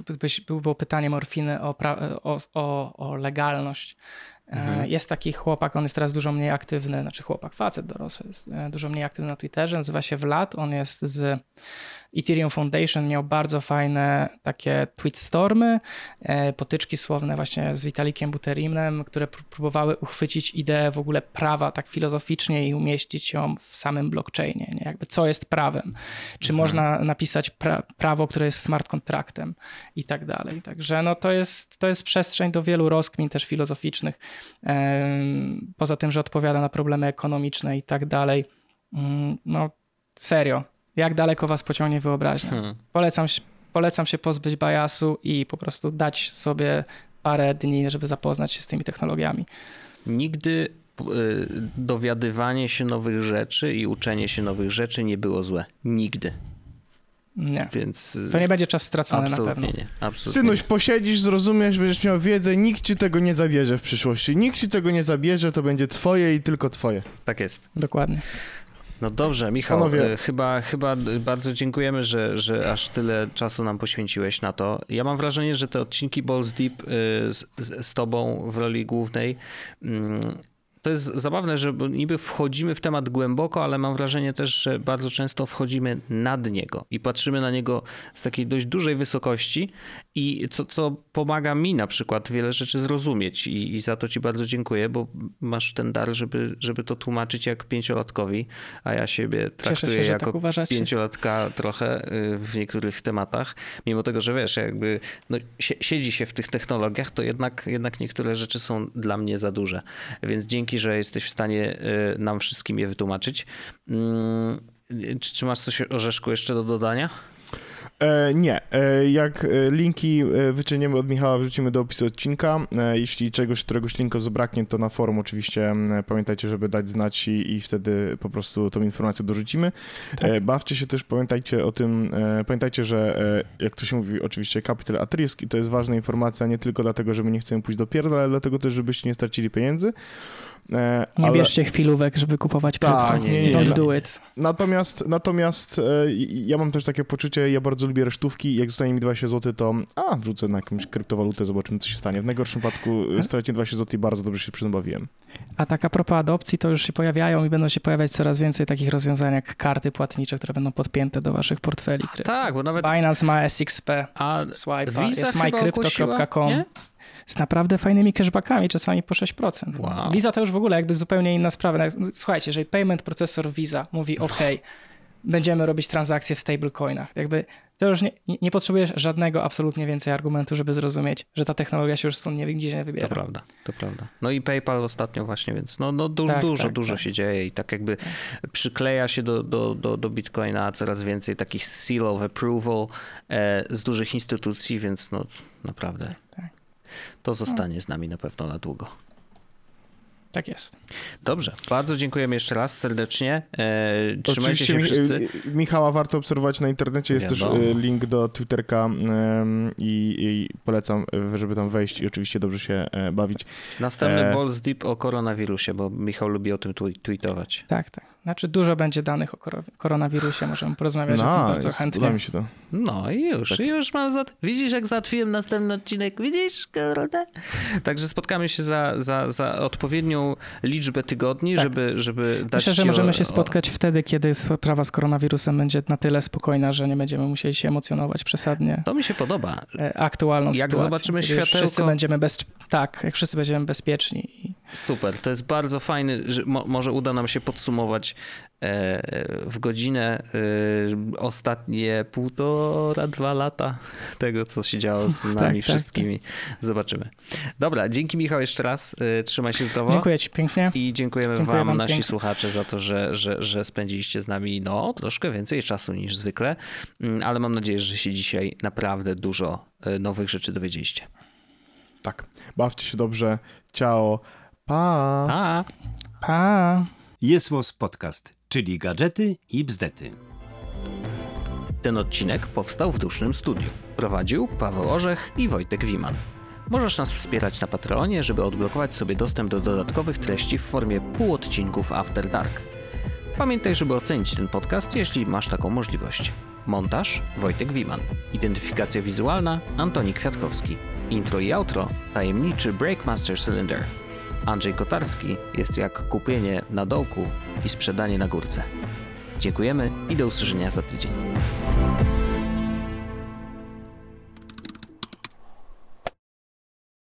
było pytanie morfiny o, o, o, o legalność. E, mhm. Jest taki chłopak, on jest teraz dużo mniej aktywny, znaczy chłopak, facet dorosły, jest e, dużo mniej aktywny na Twitterze, nazywa się Vlad, on jest z Ethereum Foundation miał bardzo fajne takie tweetstormy, e, potyczki słowne właśnie z Vitalikiem Buterinem, które próbowały uchwycić ideę w ogóle prawa tak filozoficznie i umieścić ją w samym blockchainie. Nie? Jakby co jest prawem? Czy mhm. można napisać pra prawo, które jest smart kontraktem i tak dalej. Także no to jest, to jest przestrzeń do wielu rozkmin też filozoficznych. Poza tym, że odpowiada na problemy ekonomiczne i tak dalej. Mm, no serio, jak daleko was pociągnie wyobraźnia. Hmm. Polecam, polecam się pozbyć biasu i po prostu dać sobie parę dni, żeby zapoznać się z tymi technologiami. Nigdy y, dowiadywanie się nowych rzeczy i uczenie się nowych rzeczy nie było złe. Nigdy. Nie. Więc to nie będzie czas stracony absolutnie na pewno. Nie, absolutnie Synuś, posiedzisz, zrozumiesz, będziesz miał wiedzę, nikt ci tego nie zabierze w przyszłości. Nikt ci tego nie zabierze, to będzie twoje i tylko twoje. Tak jest. Dokładnie. No dobrze, Michał, Panowie. e, chyba, chyba bardzo dziękujemy, że, że aż tyle czasu nam poświęciłeś na to. Ja mam wrażenie, że te odcinki Balls Deep z, z z tobą w roli głównej mm, to jest zabawne, że niby wchodzimy w temat głęboko, ale mam wrażenie też, że bardzo często wchodzimy nad niego i patrzymy na niego z takiej dość dużej wysokości i co, co pomaga mi na przykład wiele rzeczy zrozumieć i, i za to ci bardzo dziękuję, bo masz ten dar, żeby, żeby to tłumaczyć jak pięciolatkowi, a ja siebie traktuję się, że jako tak pięciolatka trochę y, w niektórych tematach, mimo tego, że wiesz, jakby no, sie- siedzi się w tych technologiach, to jednak, jednak niektóre rzeczy są dla mnie za duże, więc dzięki, że jesteś w stanie y, nam wszystkim je wytłumaczyć. Mm, Czy, masz coś Orzeszku jeszcze do dodania? E, nie. E, jak e, linki wyciągniemy od Michała, wrzucimy do opisu odcinka. Jeśli czegoś, któregoś linka zabraknie, to na forum oczywiście pamiętajcie, żeby dać znać i, i wtedy po prostu tą informację dorzucimy. Tak. Bawcie się też, pamiętajcie o tym, pamiętajcie, że jak to się mówi, oczywiście capital at risk i to jest ważna informacja nie tylko dlatego, że my nie chcemy pójść do pierdla, ale dlatego też, żebyście nie stracili pieniędzy. E, Nie ale- bierzcie chwilówek, żeby kupować krypto. nie, nie, Don't nie. do it. Natomiast, natomiast e, ja mam też takie poczucie, ja bardzo lubię resztówki, jak zostanie mi 20 zł, to a, wrzucę na jakąś kryptowalutę, zobaczymy co się stanie. W najgorszym wypadku e, stracię 20 zł i bardzo dobrze się przy tym bawiłem. A tak a propos adopcji, to już się pojawiają i będą się pojawiać coraz więcej takich rozwiązań jak karty płatnicze, które będą podpięte do waszych portfeli krypto. Tak, bo nawet... Binance ma SXP, A Swipe, Visa jest mycrypto.com z naprawdę fajnymi cashbackami, czasami po 6%. Wow. Visa to już w ogóle jakby zupełnie inna sprawa. No, Słuchajcie, jeżeli payment processor Visa mówi OK, będziemy robić transakcje w stablecoinach, jakby to już nie, nie potrzebujesz żadnego absolutnie więcej argumentu, żeby zrozumieć, że ta technologia się już stąd nie, nigdzie nie To wybiera. prawda, to prawda. No i PayPal ostatnio właśnie, więc no, no du- Tak, dużo, tak, dużo tak. się dzieje i tak jakby przykleja się do, do, do, do Bitcoina coraz więcej takich seal of approval e, z dużych instytucji, więc no naprawdę Tak. to zostanie z nami na pewno na długo. Tak jest. Dobrze, bardzo dziękujemy jeszcze raz serdecznie. E, trzymajcie Oczywiście się wszyscy. e, Michała warto obserwować na internecie, jest Wiadomo. też link do Twitterka i, i polecam, e, żeby tam wejść i oczywiście dobrze się bawić. Następny e, Balls Deep o koronawirusie, bo Michał lubi o tym tweetować. Tak, tak. Znaczy dużo będzie danych o koro- koronawirusie, możemy porozmawiać o tym bardzo jest- chętnie. mi się to. No i już, Tak. już mam zat... Widzisz, jak załatwiłem następny odcinek? Widzisz, kurde? Także spotkamy się za, za, za odpowiednią liczbę tygodni, Tak. żeby, żeby dać Myślę, że możemy o- się spotkać wtedy, kiedy sprawa z koronawirusem będzie na tyle spokojna, że nie będziemy musieli się emocjonować przesadnie O, to mi się podoba. e, aktualną Jak sytuacją. zobaczymy kiedy już światełko- Wszyscy będziemy bez... Tak, jak wszyscy będziemy bezpieczni. Super, to jest bardzo fajny, że mo, może uda nam się podsumować e, w godzinę e, ostatnie półtora, dwa lata tego, co się działo z nami Tak, tak, wszystkimi. Zobaczymy. Dobra, dzięki Michał jeszcze raz. E, trzymaj się zdrowo. Dziękuję ci pięknie. I dziękujemy Dziękuję wam, wam nasi pięknie. słuchacze, za to, że, że, że spędziliście z nami no, troszkę więcej czasu niż zwykle, Mm, ale mam nadzieję, że się dzisiaj naprawdę dużo e, nowych rzeczy dowiedzieliście. Tak. Bawcie się dobrze. Ciao. Pa. A! Pa! Jest Podcast, czyli gadżety i bzdety. Ten odcinek powstał w Dusznym Studiu. Prowadził Paweł Orzech i Wojtek Wiman. Możesz nas wspierać na Patreonie, żeby odblokować sobie dostęp do dodatkowych treści w formie półodcinków After Dark. Pamiętaj, żeby ocenić ten podcast, jeśli masz taką możliwość. Montaż Wojtek Wiman. Identyfikacja wizualna Antoni Kwiatkowski. Intro i outro tajemniczy Breakmaster Cylinder. Andrzej Kotarski jest jak kupienie na dołku i sprzedanie na górce. Dziękujemy i do usłyszenia za tydzień.